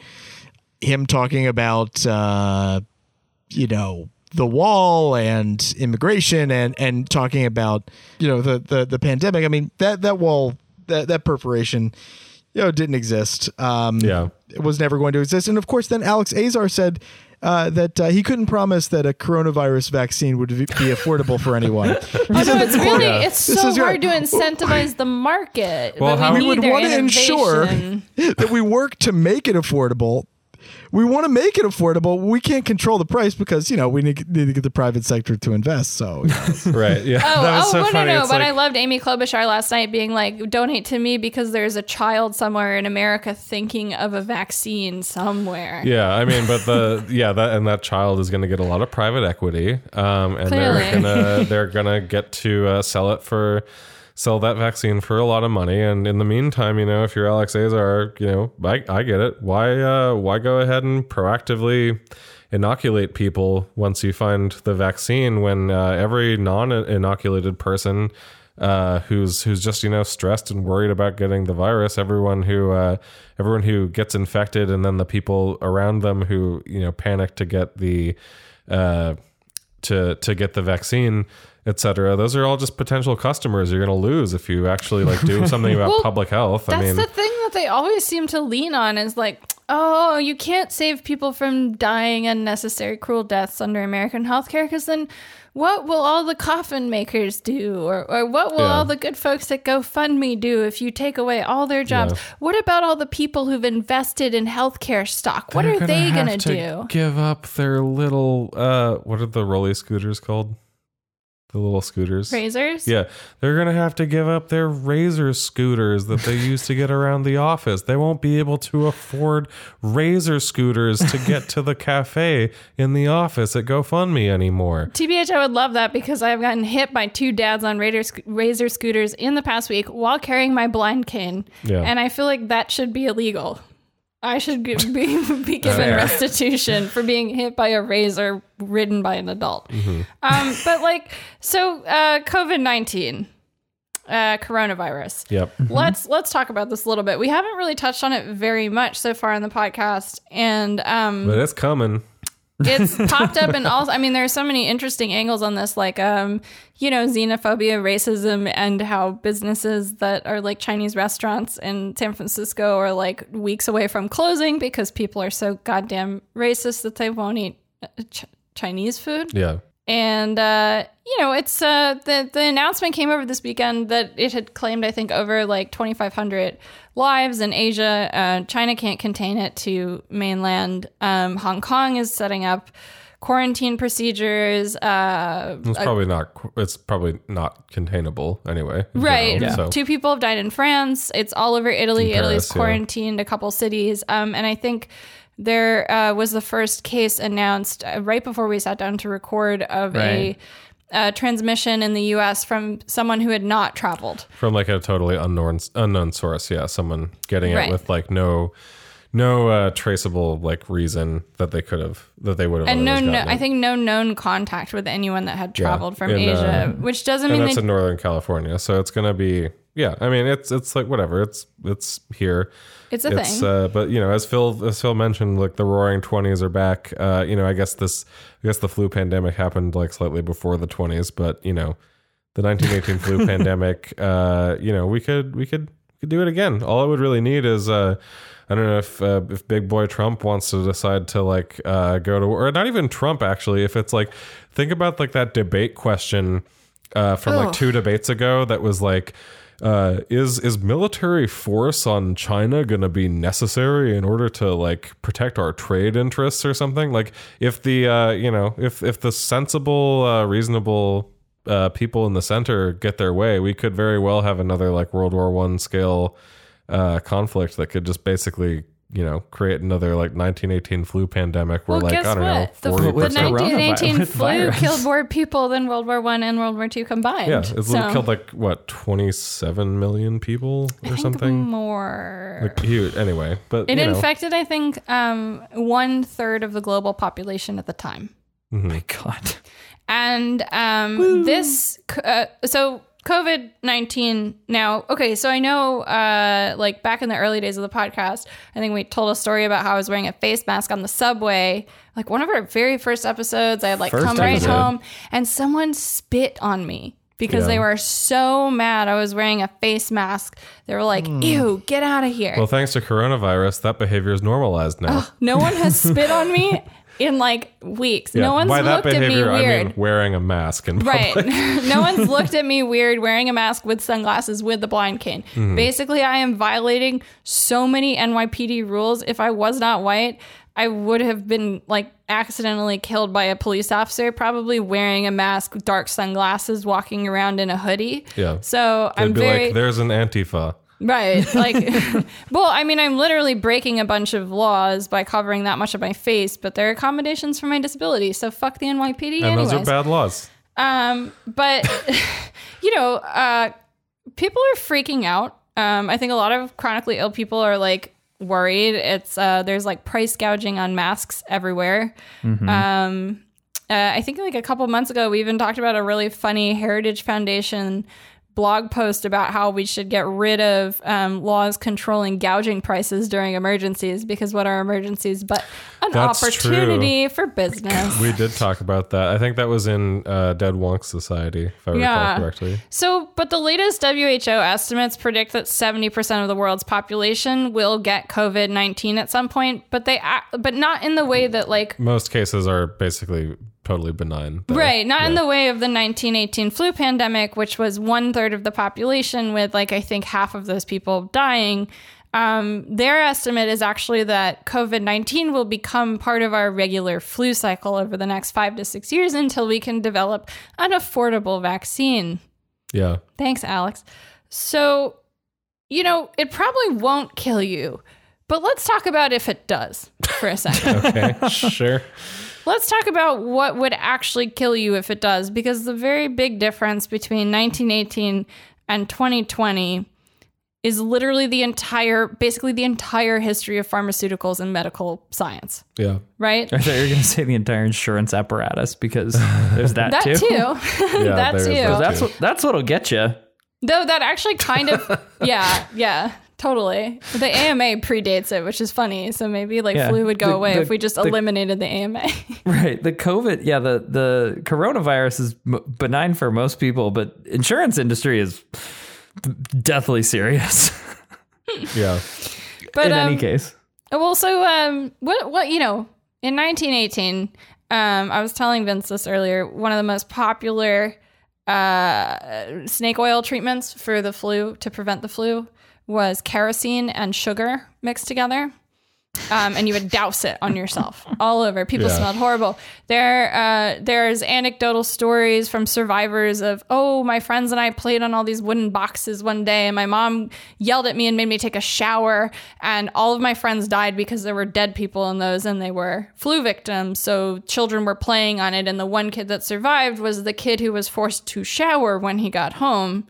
him talking about uh you know the wall and immigration and and talking about you know the the, the pandemic i mean that that wall that that perforation you know didn't exist. Um
yeah,
it was never going to exist. And of course then alex azar said uh, that uh, he couldn't promise that a coronavirus vaccine would be be affordable for anyone.
Although it's really it's
This
so
is
hard
right.
to incentivize the market.
Well,
but
how-
we,
We
would want to ensure that we work to make it affordable. We want to make it affordable. We can't control the price because you know we need, need to get the private sector to invest. So you know.
right. Yeah,
Oh,
that was
oh
so
no,
funny.
no, no! But
like-
I loved Amy Klobuchar last night being like, "Donate to me because there's a child somewhere in America thinking of a vaccine somewhere."
Yeah, I mean, but the yeah that and that child is going to get a lot of private equity, um, and they're gonna they're gonna get to uh, sell it for sell that vaccine for a lot of money. And in the meantime, you know, if you're Alex Azar, you know, I, I get it. Why uh, why go ahead and proactively inoculate people once you find the vaccine when uh, every non-inoculated person uh, who's who's just you know stressed and worried about getting the virus. Everyone who uh, everyone who gets infected, and then the people around them who you know panic to get the uh, to to get the vaccine, etc. Those are all just potential customers you're going to lose if you actually like do something about
Well,
public health. I mean,
the thing that they always seem to lean on is like, oh, you can't save people from dying unnecessary cruel deaths under American healthcare because then what will all the coffin makers do? Or, or what will
Yeah.
all the good folks at GoFundMe do if you take away all their jobs?
Yeah.
What about all the people who've invested in healthcare stock? What
they're
are they going
to
do?
Give up their little uh, what are the rolly scooters called? The little scooters.
Razors?
Yeah, they're gonna have to give up their razor scooters that they used to get around the office. They won't be able to afford razor scooters to get to the cafe in the office at GoFundMe anymore.
TBH, I would love that because I have gotten hit by two dads on sc- razor scooters in the past week while carrying my blind cane.
Yeah.
And I feel like that should be illegal. I should be, be given
Fair.
restitution for being hit by a razor ridden by an adult.
Mm-hmm.
Um, but like, so uh, COVID 19, uh, coronavirus.
Yep.
Let's let's talk about this a little bit. We haven't really touched on it very much so far in the podcast, and um,
But it's coming.
It's popped up in all i mean there are so many interesting angles on this like um you know xenophobia racism and how businesses that are like chinese restaurants in san francisco are like weeks away from closing because people are so goddamn racist that they won't eat uh, ch- chinese food
Yeah.
And uh, you know, it's uh, the the announcement came over this weekend that it had claimed, I think, over like 2,500 lives in Asia. Uh, China can't contain it to mainland. Um, Hong Kong is setting up quarantine procedures. Uh,
It's probably not. It's probably not containable anyway.
Right.
general, So
Two people have died in France. It's all over Italy.
In
Italy's
Paris, yeah.
quarantined a couple cities. Um, and I think there uh, was the first case announced uh, right before we sat down to record of
Right.
a, uh transmission in the U.S. from someone who had not traveled.
from like a totally unknown unknown source, yeah, someone getting
Right.
it with like no no uh, traceable like reason that they could have that they would have.
And no, no, I think no known contact with anyone that had
Yeah.
traveled from
In, uh,
Asia, which doesn't
and
mean
that's in Northern California, so it's gonna be yeah. I mean, it's it's like whatever. It's it's here.
It's a
it's
thing.
uh but you know as phil as phil mentioned like the roaring 20s are back uh you know i guess this i guess the flu pandemic happened like slightly before the 20s but you know the 1918 flu pandemic uh you know we could we could we could do it again all I would really need is uh I don't know if uh, if big boy Trump wants to decide to like uh, go to or not even Trump actually if it's like think about like that debate question uh, from
Oh.
like two debates ago that was like uh, is is military force on China going to be necessary in order to like protect our trade interests or something? Like if the uh, you know if if the sensible, uh, reasonable uh, people in the center get their way, we could very well have another like World War One scale uh, conflict that could just basically you know create another like 1918 flu pandemic where
well,
like
guess
I don't
what?
know
The,
40
the
with coronavirus-
1918 flu killed more people than World War One and World War Two combined.
yeah it
So-
killed like what 27 million people
I
or
think
something
more.
like huge anyway but
It
you know.
infected, I think, um, one third of the global population at the time.
Mhm.
God.
And um, this, uh, so COVID 19 now, okay, so I know, uh, like back in the early days of the podcast, I think we told a story about how I was wearing a face mask on the subway. Like one of our very first episodes, I had like
First
come right home and someone spit on me. Because
Yeah.
they were so mad I was wearing a face mask. They were like, ew, get out of here.
Well, thanks to coronavirus, that behavior is normalized now.
No one has spit on me in like weeks.
Yeah,
No one's
By that
looked at me
behavior, I
weird.
mean wearing a mask in
Right. no one's looked at me weird wearing a mask with sunglasses with the blind cane.
Mm-hmm.
Basically, I am violating so many NYPD rules. If I was not white, I would have been like accidentally killed by a police officer, probably wearing a mask, dark sunglasses, walking around in a hoodie.
Yeah.
So
They'd
I'm
be
very
like, "There's an Antifa."
Right. Like, well, I mean, I'm literally breaking a bunch of laws by covering that much of my face, but there are accommodations for my disability. So fuck the NYPD,
And
anyways.
those are bad laws.
Um, but you know, uh, people are freaking out. Um, I think a lot of chronically ill people are like worried. It's uh, there's like price gouging on masks everywhere. Um, uh, I think like a couple months ago, we even talked about a really funny Heritage Foundation blog post about how we should get rid of um, laws controlling gouging prices during emergencies because what are emergencies but an
That's
opportunity for business.
We did talk about that. I think that was in uh, Dead Wonk Society, if I
Yeah.
recall correctly.
So, but the latest WHO estimates predict that 70% of the world's population will get COVID-19 at some point, but they act, but not in the way that like
Most cases are basically totally benign. though.
Right, not in the way of the 1918 flu pandemic, which was one third of the population, with like I think half of those people dying. Um, their estimate is actually that COVID 19 will become part of our regular flu cycle over the next five to six years until we can develop an affordable vaccine.
Yeah.
Thanks, Alex. So, you know, it probably won't kill you, but let's talk about if it does for a second.
Okay. sure.
Let's talk about what would actually kill you if it does, because the very big difference between 1918 and 2020 is literally the entire, basically the entire history of pharmaceuticals and medical science,
Yeah.
right?
I thought you were going to say the entire insurance apparatus because there's that, too.
That
too.
too.
Yeah,
that
there is
too.
that.
That's what that's what'll get you.
Though that actually kind of, yeah, yeah, totally. The AMA predates it, which is funny. So maybe like
Yeah.
flu would go
The-
away
the-
if we just
the-
eliminated the AMA.
Right. The COVID, yeah, the the coronavirus is m- benign for most people, but insurance industry is deathly serious.
Yeah.
But
in
um,
any case,
Well, so um, what what you know in 1918, um, I was telling Vince this earlier. One of the most popular uh, snake oil treatments for the flu to prevent the flu was kerosene and sugar mixed together. Um, and you would douse it on yourself all over. People
Yeah.
smelled horrible. There, uh, there's anecdotal stories from survivors of, oh, my friends and I played on all these wooden boxes one day, and my mom yelled at me and made me take a shower, and all of my friends died because there were dead people in those, and they were flu victims. So children were playing on it, and the one kid that survived was the kid who was forced to shower when he got home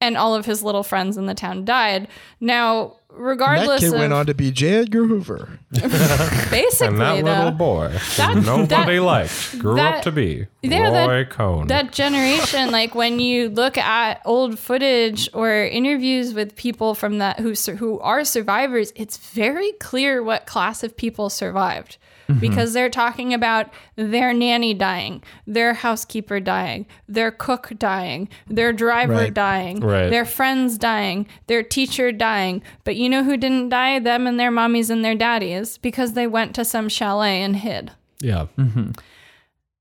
and all of his little friends in the town died. Now, regardless,
that
regardless
kid
of
went on to be J. Edgar Hoover.
basically
And that
though,
little boy
That-
nobody
that-
liked grew
that-
up to be
Yeah, that-
Roy Cohn.
that generation, like when you look at old footage or interviews with people from that who who are survivors, it's very clear what class of people survived. Because they're talking about their nanny dying, their housekeeper dying, their cook dying, their driver
Right.
dying,
Right.
their friends dying, their teacher dying. But you know who didn't die? Them and their mommies and their daddies because they went to some chalet and hid.
yeah. Mm-hmm.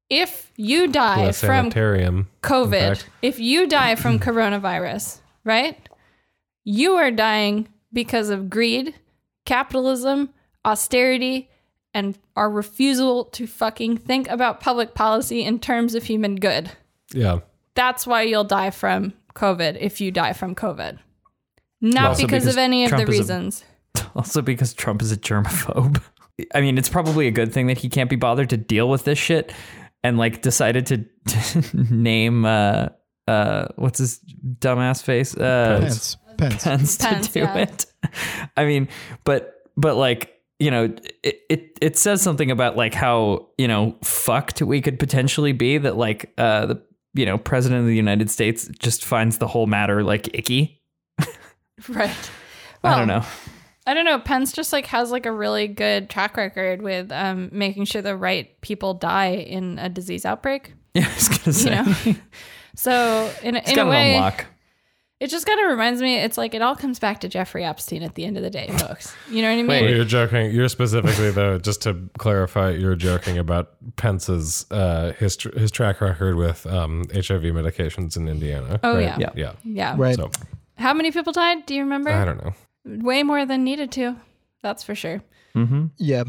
If you die
The
from COVID, if you die from coronavirus, right? You are dying because of greed, capitalism, austerity, and our refusal to fucking think about public policy in terms of human good.
Yeah.
That's why you'll die from COVID if you die from COVID. Not
Also
because,
because
of any of the
is a-
reasons.
Also because Trump is a germaphobe. I mean, it's probably a good thing that he can't be bothered to deal with this shit and like decided to, to name uh uh what's his dumbass face? Uh
Pence. Pence.
Pence to
Pence,
do
yeah.
it. I mean, but but like you know, it, it it says something about like how you know fucked we could potentially be that like uh the you know president of the United States just finds the whole matter like icky.
Right.
I don't know.
I don't know. Pence just like has like a really good track record with um, making sure the right people die in a disease outbreak.
Yeah, I was gonna
You
say.
know, so in a, in a way,
unlock.
It just kind of reminds me. It's like it all comes back to Jeffrey Epstein at the end of the day, folks. You know what I mean?
Wait.
You're joking. You're specifically though, just to clarify, you're joking about Pence's uh, his tr- his track record with um, HIV medications in Indiana.
Oh,
right?
yeah.
Yeah.
yeah.
Yeah.
Right.
So
How many people died? Do you remember?
I don't know.
Way more than needed to. That's for sure. Mm-hmm.
Yeah.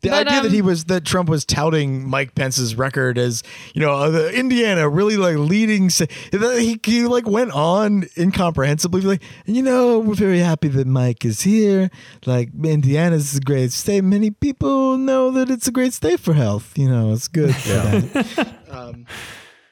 The
But,
idea
um,
that he was that Trump was touting Mike Pence's record as you know uh, the Indiana really like leading sa- he, he like went on incomprehensibly like you know we're very happy that Mike is here like Indiana's a great state many people know that it's a great state for health you know it's good for that. um,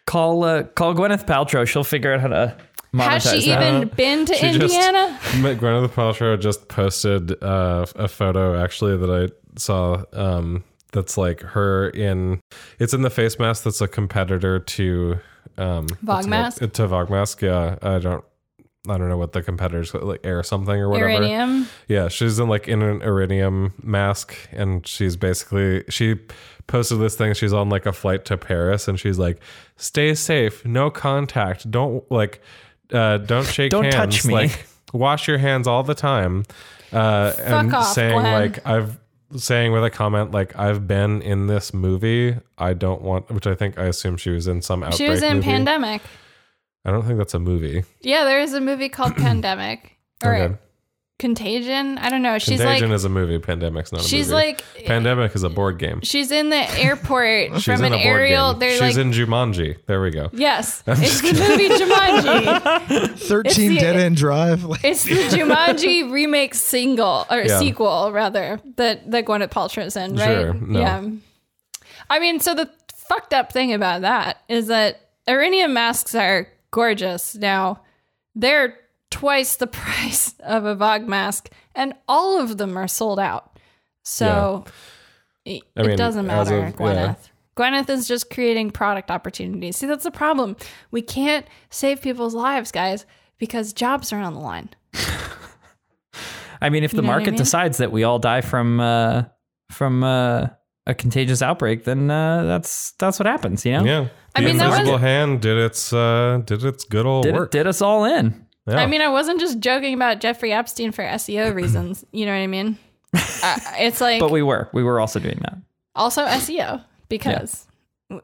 Call uh, call Gwyneth Paltrow. She'll figure out how to monetize
Has she even been to
She just-
Indiana?
Gwyneth Paltrow just posted uh, a photo actually that I saw. Um, that's like her in. It's in the face mask. That's a competitor to um,
Vogmask?
called? To Vogmask. Yeah, I don't. I don't know what the competitors like air something or whatever.
Uranium.
Yeah, she's in like in an Airinum mask, and she's basically she posted this thing. She's on like a flight to Paris, and she's like, "Stay safe, no contact, don't like, uh, don't shake
Don't
hands,
touch me."
like, wash your hands all the time." Uh, and
off,
saying
Glenn.
like I've saying with a comment like I've been in this movie. I don't want, which I think I assume she was in some outbreak.
She was in
movie.
Pandemic.
I don't think that's a movie.
Yeah, there is a movie called Pandemic or
Okay.
Contagion. I don't know. She's
Contagion
like
is a movie. Pandemic's not a movie.
she's
movie.
like
Pandemic is a board game.
she's in the airport
She's
from
in
an
a board
aerial.
game.
They're
She's
like
in Jumanji. There we go.
yes, it's the movie Jumanji.
Thirteen
the-
Dead End Drive like,
It's the Jumanji remake single or
Yeah.
sequel rather that that Gwyneth Paltrow's in, right?
Sure, no.
Yeah. I mean, so the fucked up thing about that is that Airinum masks are gorgeous. Now, they're twice the price of a Vogmask, and all of them are sold out. So it,
I mean,
it doesn't matter,
of-
Gwyneth.
yeah.
Gwyneth is just creating product opportunities. See, that's the problem. We can't save people's lives, guys, because jobs are on the line.
I mean, if the
You know what I
market
mean?
decides that we all die from uh, from uh, a contagious outbreak, then uh, that's that's what happens. You know,
Yeah.
I
the
mean, that was-
invisible hand did its uh did its good old
did
work.
did us all in.
Yeah.
I mean, I wasn't just joking about Jeffrey Epstein for SEO reasons. You know what I mean? uh, it's like
But we were we were also doing that.
also SEO. because w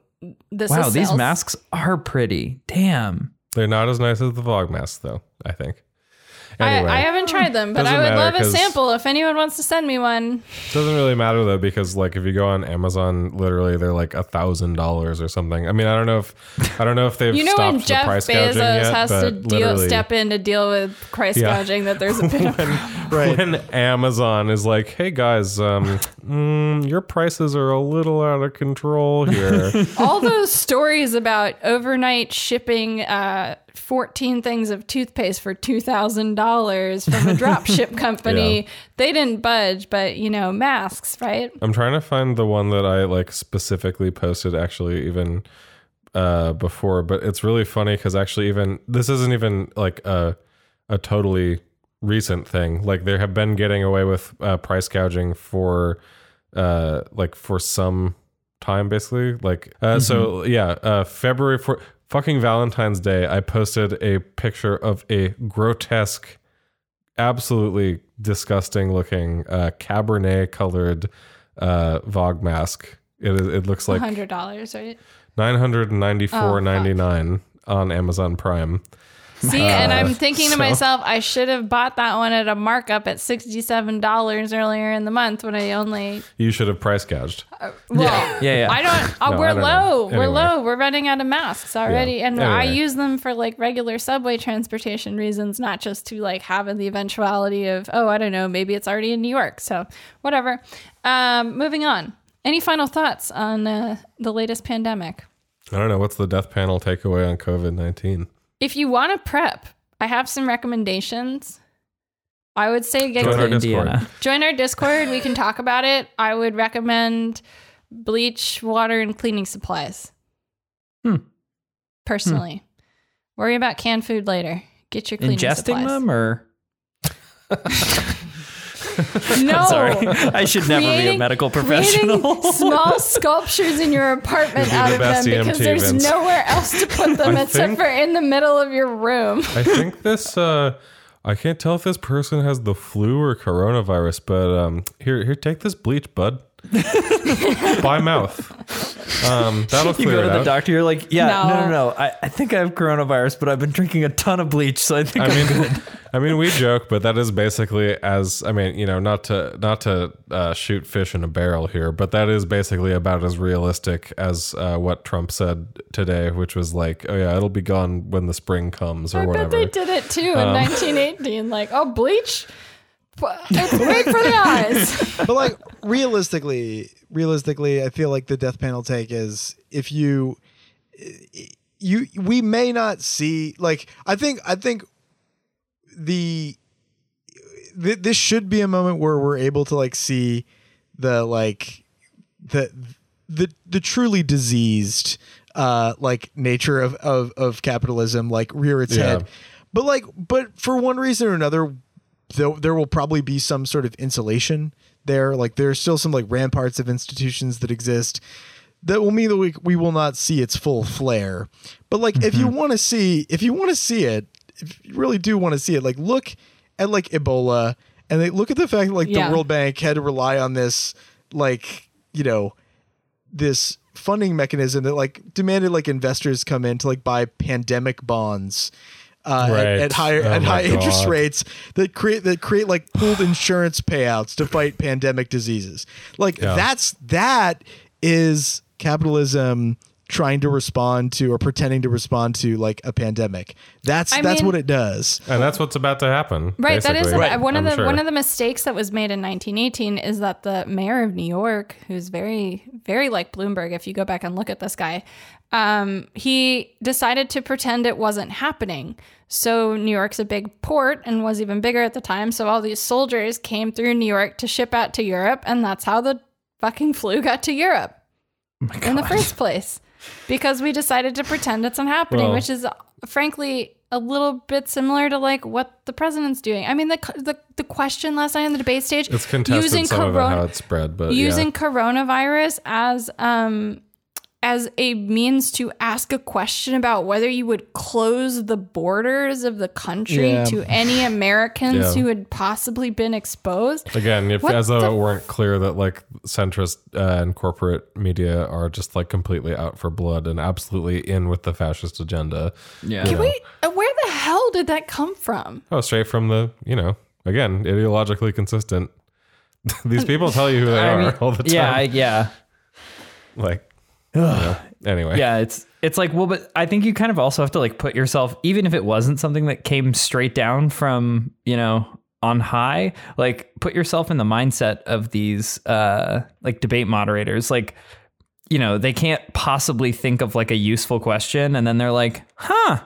this
Wow,
is
these
sales.
masks are pretty. Damn.
They're not as nice as the Vogmasks, though. I think.
I,
Anyway,
I haven't tried them, but
Doesn't
I would
matter
love a
'cause-
sample if anyone wants to send me one.
It doesn't really matter though because like if you go on Amazon, literally they're like a thousand dollars or something. I mean, I don't know if I don't know if they've
You know
stopped
when
the
Jeff
price
Bezos
gouging yet,
has to
but
deal,
literally-
step in to deal with price
Yeah.
gouging, that there's a bit of
Right.
when Amazon is like, "Hey guys, um, mm, your prices are a little out of control here."
all those stories about overnight shipping uh, 14 things of toothpaste for $2,000 from a drop ship company.
Yeah.
They didn't budge, but you know, masks, right?
I'm trying to find the one that I like specifically posted actually even uh before, but it's really funny cuz actually even this isn't even like a a totally recent thing. Like there have been getting away with uh, price gouging for uh like for some time basically. Like uh so yeah, uh February for fucking Valentine's Day, I posted a picture of a grotesque absolutely disgusting looking uh, cabernet colored uh, Vogmask. It it looks like
$100, right?
nine hundred and ninety four ninety nine on Amazon Prime.
See, and I'm thinking to
so-
myself, I should have bought that one at a markup at $67 earlier in the month when I only
You should have price gouged.
Well,
Yeah, yeah.
I don't. Uh,
No,
we're
I don't know.
low. We're low. We're running out of masks already,
Yeah.
and I use them for like regular subway transportation reasons, not just to like have the eventuality of oh, I don't know, maybe it's already in New York. So whatever. Um, moving on. Any final thoughts on uh, the latest pandemic?
I don't know what's the death panel takeaway on COVID nineteen.
If you want to prep, I have some recommendations. I would say get
Join our
To
Discord.
Join our Discord. We can talk about it. I would recommend bleach, water, and cleaning supplies.
Hmm.
Personally, worry about canned food later. Get your cleaning
Ingesting
supplies.
them or
No.
sorry. I should never be a medical professional.
small sculptures in your apartment
You'd
out
the
of them
best
because
EMT,
there's
Vince.
nowhere else to put them
I
except
think-
for in the middle of your room.
I think this. Uh, I can't tell if this person has the flu or coronavirus, but um, here, here, take this bleach, bud. By mouth. Um, that'll clear
you
clear
go to
it
the
out.
doctor, you're like, yeah, no,
No.
no, no. I, I think I have coronavirus, but I've been drinking a ton of bleach, so I think
I
I'm
mean, I mean, we joke, but that is basically as I mean, you know, not to not to uh, shoot fish in a barrel here, but that is basically about as realistic as uh, what Trump said today, which was like, oh yeah, it'll be gone when the spring comes or
I bet
whatever.
they did it too in
Um,
1918. Like, oh, bleach. It's great for the eyes.
but like realistically, realistically, I feel like the death panel take is if you you we may not see like I think I think the th- this should be a moment where we're able to like see the like the the the truly diseased uh like nature of of of capitalism like rear its
Yeah.
head but like but for one reason or another there, there will probably be some sort of insulation there. Like there's still some like ramparts of institutions that exist that will mean that we, we will not see its full flare. But like if you mm-hmm. want to see if you want to see it if you really do want to see it like look at like ebola and they look at the fact that like
Yeah.
the world bank had to rely on this like you know this funding mechanism that like demanded like investors come in to like buy pandemic bonds uh, at,
Right.
at higher
Oh
at high interest rates that create that create like pooled insurance payouts to fight pandemic diseases. Like
Yeah.
that's that is capitalism trying to respond to or pretending to respond to like a pandemic. That's
I
that's
mean-
what it does.
and that's what's about to happen.
Right, that is
basically,
a- one of
I'm
the
sure.
one of the mistakes that was made in 1918 is that the mayor of New York, who's very very like Bloomberg, if you go back and look at this guy, um, he decided to pretend it wasn't happening. So New York's a big port and was even bigger at the time. So all these soldiers came through New York to ship out to Europe, and that's how the fucking flu got to Europe in the first place because we decided to pretend it's not happening,
Well-
which is frankly a little bit similar to like what the president's doing. I mean, the the, the question last night on the debate stage
It's contested some of it how
corona-
it's spread, but
using
yeah.
coronavirus as um as a means to ask a question about whether you would close the borders of the country
Yeah.
to any Americans
Yeah.
who had possibly been exposed.
Again, if
What
as though
the
it weren't clear that like centrist uh, and corporate media are just like completely out for blood and absolutely in with the fascist agenda.
Yeah.
Can we, uh, where the hell did that come from?
Oh, straight from the you know again ideologically consistent. These people tell you who they
I
are
mean,
all the time.
yeah, I- yeah.
like anyway.
yeah it's it's like well but i think you kind of also have to like put yourself even if it wasn't something that came straight down from you know on high like put yourself in the mindset of these uh like debate moderators. Like you know they can't possibly think of like a useful question and then they're like huh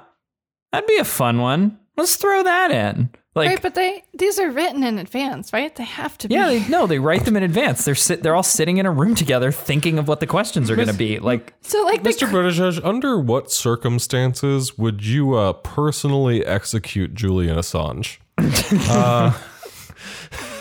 that'd be a fun one. Let's throw that in like
right, but they these are written in advance, right? They have to
yeah,
be.
they, no, they write them in advance. They're sit, they're all sitting in a room together, thinking of what the questions are going to be. Like,
so like the
Mr. Buttigieg, under what circumstances would you uh, personally execute Julian Assange? uh,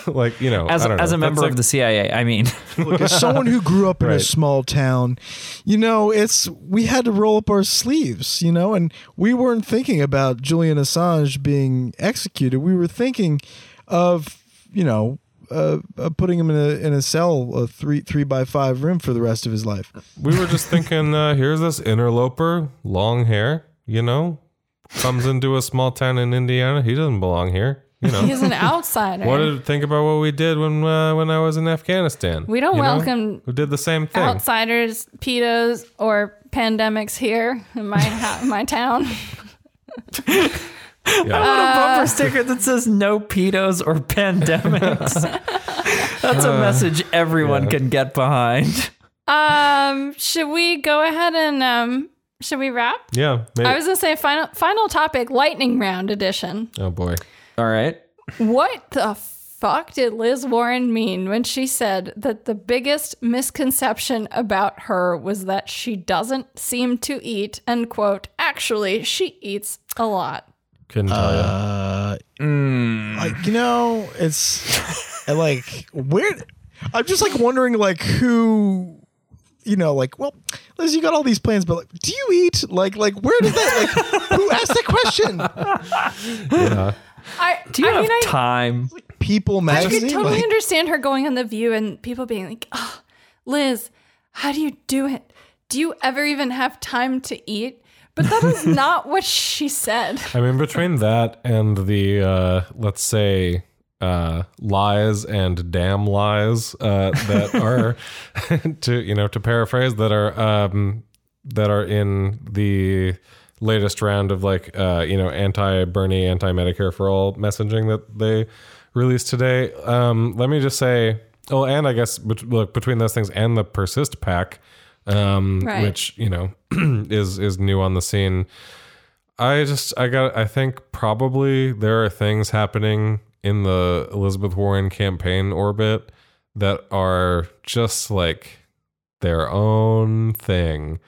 like you know,
as
I don't know.
as a member
like-
of the CIA, I mean,
Look, as someone who grew up in a small town, you know, it's we had to roll up our sleeves, you know, and we weren't thinking about Julian Assange being executed. We were thinking of, you know, uh, uh, putting him in a in a cell, a three three by five room for the rest of his life.
we were just thinking, uh, here's this interloper, long hair, you know, comes into a small town in Indiana. He doesn't belong here, you know.
he's an outsider.
What did think about what we did when uh, when I was in Afghanistan?
We don't
you know?
welcome
We did the same thing.
outsiders, pedos, or pandemics here in my ha- my town.
Yeah.
a bumper sticker that says "No pedos or pandemics." That's a message everyone
yeah.
can get behind.
Um, should we go ahead and um, should we wrap?
yeah. maybe-
I was gonna say final final topic, lightning round edition.
oh boy.
All right.
What the fuck did Liz Warren mean when she said that the biggest misconception about her was that she doesn't seem to eat? And quote, actually, she eats a lot.
Couldn't tell you.
Uh, like you know, it's like where I'm just like wondering like who you know like well Liz you got all these plans but like do you eat like like where does that like who asked that question
Yeah.
I
Do you
I
have
mean, I,
time?
People
I could totally
like,
understand her going on the View and people being like, "Oh, Liz, how do you do it? Do you ever even have time to eat?" But that is not what she said.
I mean, between that and the uh, let's say uh, lies and damn lies uh, that are to you know to paraphrase that are um, that are in the latest round of like uh, you know anti Bernie, anti Medicare for all messaging that they released today. Um, let me just say, oh, and I guess bet- look between those things and the Persist PAC, um,
Right.
which you know is is new on the scene. I just I got I think probably there are things happening in the Elizabeth Warren campaign orbit that are just like their own thing.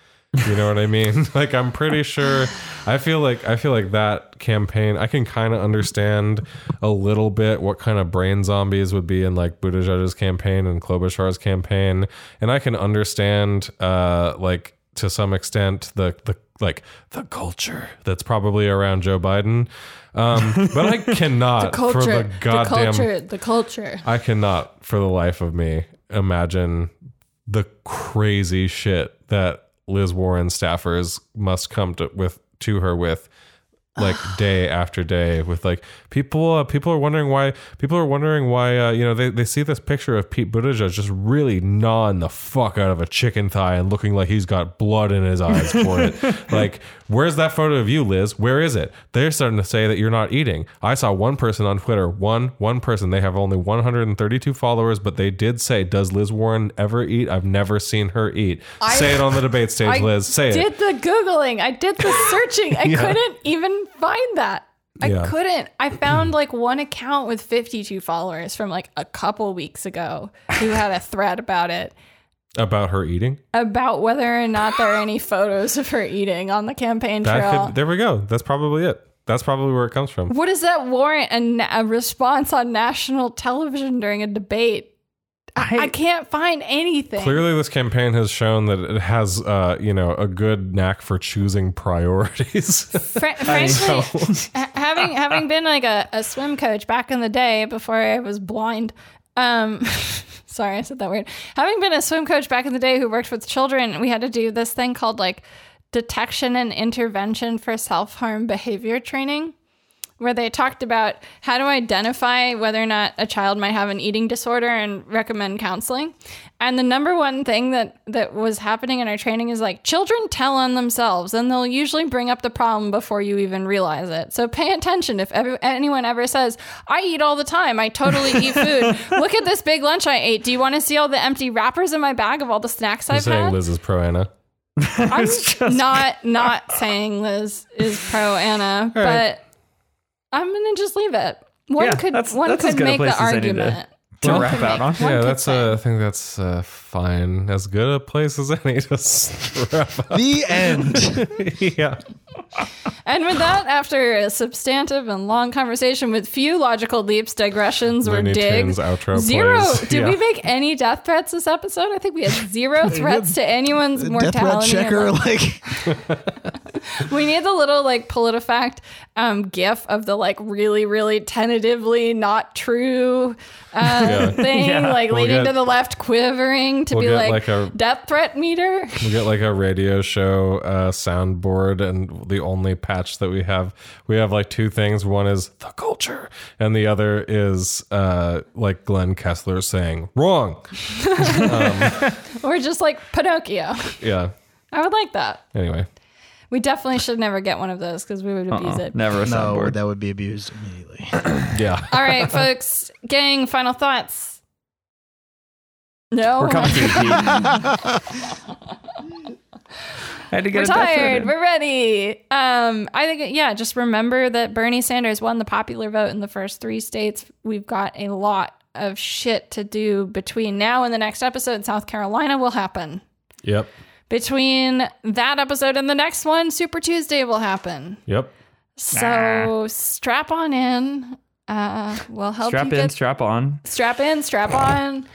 You know what I mean? like I'm pretty sure I feel like I feel like that campaign I can kind of understand a little bit what kind of brain zombies would be in like Buttigieg's campaign and Klobuchar's campaign and I can understand uh like to some extent the the like the culture that's probably around Joe Biden. Um but I cannot the for the goddamn
culture, the culture.
I cannot, for the life of me, imagine the crazy shit that Liz Warren staffers must come to with to her with like day after day with like people uh, people are wondering why people are wondering why uh, you know they, they see this picture of Pete Buttigieg just really gnawing the fuck out of a chicken thigh and looking like he's got blood in his eyes for it. Like where's that photo of you Liz where is it they're starting to say that you're not eating I saw one person on Twitter one one person they have only 132 followers but they did say does Liz Warren ever eat I've never seen her eat
I-
say it on the debate stage
I
Liz say it I
did the googling. I did the searching. I couldn't even find that. I
Yeah.
couldn't. I found like one account with 52 followers from like a couple weeks ago who had a thread about it
about her eating
about whether or not there are any photos of her eating on the campaign trail.
Could, there we go. That's probably it. That's probably where it comes from.
what does that warrant a, a response on national television during a debate? I, I can't find anything.
Clearly, this campaign has shown that it has, uh, you know, a good knack for choosing priorities.
Fra- frankly, having having been like a, a swim coach back in the day before I was blind. Um, sorry, I said that weird. Having been a swim coach back in the day who worked with children, we had to do this thing called like detection and intervention for self harm behavior training where they talked about how to identify whether or not a child might have an eating disorder and recommend counseling. And the number one thing that that was happening in our training is like children tell on themselves and they'll usually bring up the problem before you even realize it. So pay attention if ever, anyone ever says, "I eat all the time. I totally eat food. Look at this big lunch I ate. Do you want to see all the empty wrappers in my bag of all the snacks
You're
I've
saying
had?"
Liz is pro Anna.
I'm not not saying Liz is pro Anna, but I'm gonna just leave it. One
Yeah,
could
that's-
one
that's
could make the
as any to-
argument.
to wrap
could
out on.
Yeah, that's
say.
uh, I think that's uh, fine. As good a place as any to s- wrap up.
The end.
yeah.
And with that, after a substantive and long conversation with few logical leaps, digressions, or
Looney
digs,
Tunes outro
zero.
plays.
Did
Yeah.
we make any death threats this episode? I think we had zero threats to anyone's
Death threat
mortality. or
checker. Like
We need the little like PolitiFact um, gif of the like really, really tentatively not true uh, thing,
Yeah.
like
We'll
leading
get-
to the left quivering to
we'll
be
get,
like,
like, a-
death threat meter.
We get like a radio show uh, soundboard, and the only patch that we have, we have like two things. One is the culture, and the other is uh, like Glenn Kessler saying "wrong."
or just like Pinocchio.
Yeah.
I would like that.
Anyway,
We definitely should never get one of those because we would abuse
Uh-uh.
it.
Never a soundboard.
no, that would be abused immediately.
yeah.
All right, folks, gang, final thoughts. No,
We're coming to you, Pete. Had to get
We're
a
tired. We're ready. Um, I think yeah. Just remember that Bernie Sanders won the popular vote in the first three states. We've got a lot of shit to do between now and the next episode. South Carolina will happen.
Yep.
Between that episode and the next one, Super Tuesday will happen.
Yep.
So strap on in. Uh, we'll help
Strap
you
in,
get
strap on.
strap in, strap on,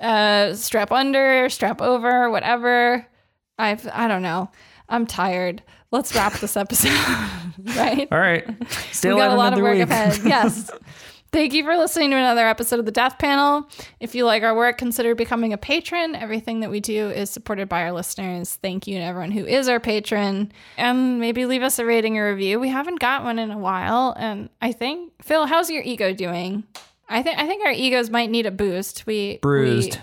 uh, strap under, strap over, whatever. I've I don't know. I'm tired. Let's wrap this episode. right?
All right. Stay
We've got a lot of work
week.
ahead. Yes. Thank you for listening to another episode of the Death Panel. If you like our work, consider becoming a patron. Everything that we do is supported by our listeners. Thank you to everyone who is our patron. And maybe leave us a rating or review. We haven't got one in a while. And I think Phil, how's your ego doing? I think I think our egos might need a boost. We
Bruised.
We,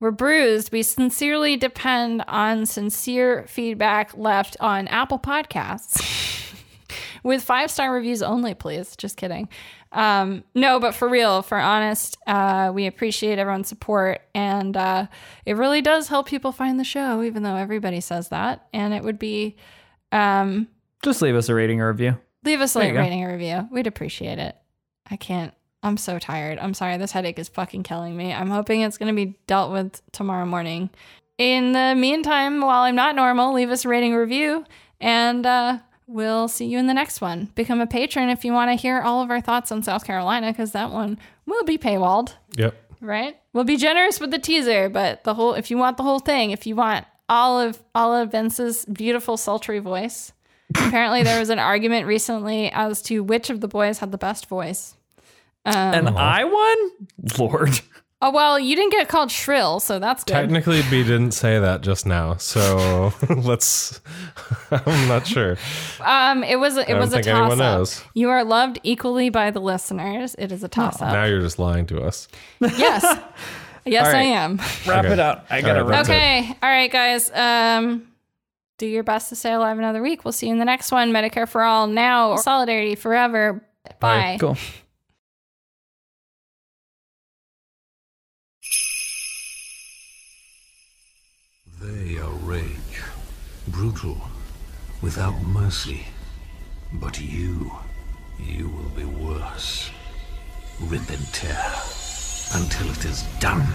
we're bruised. We sincerely depend on sincere feedback left on Apple Podcasts with five star reviews only, please. Just kidding. Um, no, but for real, for honest, uh, we appreciate everyone's support, and uh, it really does help people find the show, even though everybody says that. And it would be um,
Just leave us a rating or review.
leave us a
go.
rating or review. We'd appreciate it. I can't. I'm so tired. I'm sorry. This headache is fucking killing me. I'm hoping it's going to be dealt with tomorrow morning. In the meantime, while I'm not normal, leave us a rating review, and uh, we'll see you in the next one. Become a patron if you want to hear all of our thoughts on South Carolina, because that one will be paywalled
Yep.
right? We'll be generous with the teaser, but the whole if you want the whole thing, if you want all of all of Vince's beautiful sultry voice. Apparently there was an argument recently as to which of the boys had the best voice.
And I won? Lord.
Oh well, you didn't get called shrill, so that's good.
Technically, B didn't say that just now, so let's. I'm not sure.
Um it was it
don't
was a toss up.
knows.
You are loved equally by the listeners. It is a toss up.
Now you're just lying to us.
Yes. Yes,
All
I am.
Wrap
Okay.
it up. I gotta
All right,
wrap
that's it.
Okay. All right, guys. Um, do your best to stay alive another week. We'll see you in the next one. Medicare for all now. Solidarity forever. Bye.
Bye.
Cool.
They are rage, brutal, without mercy. But you, you will be worse. Rip and tear until it is done.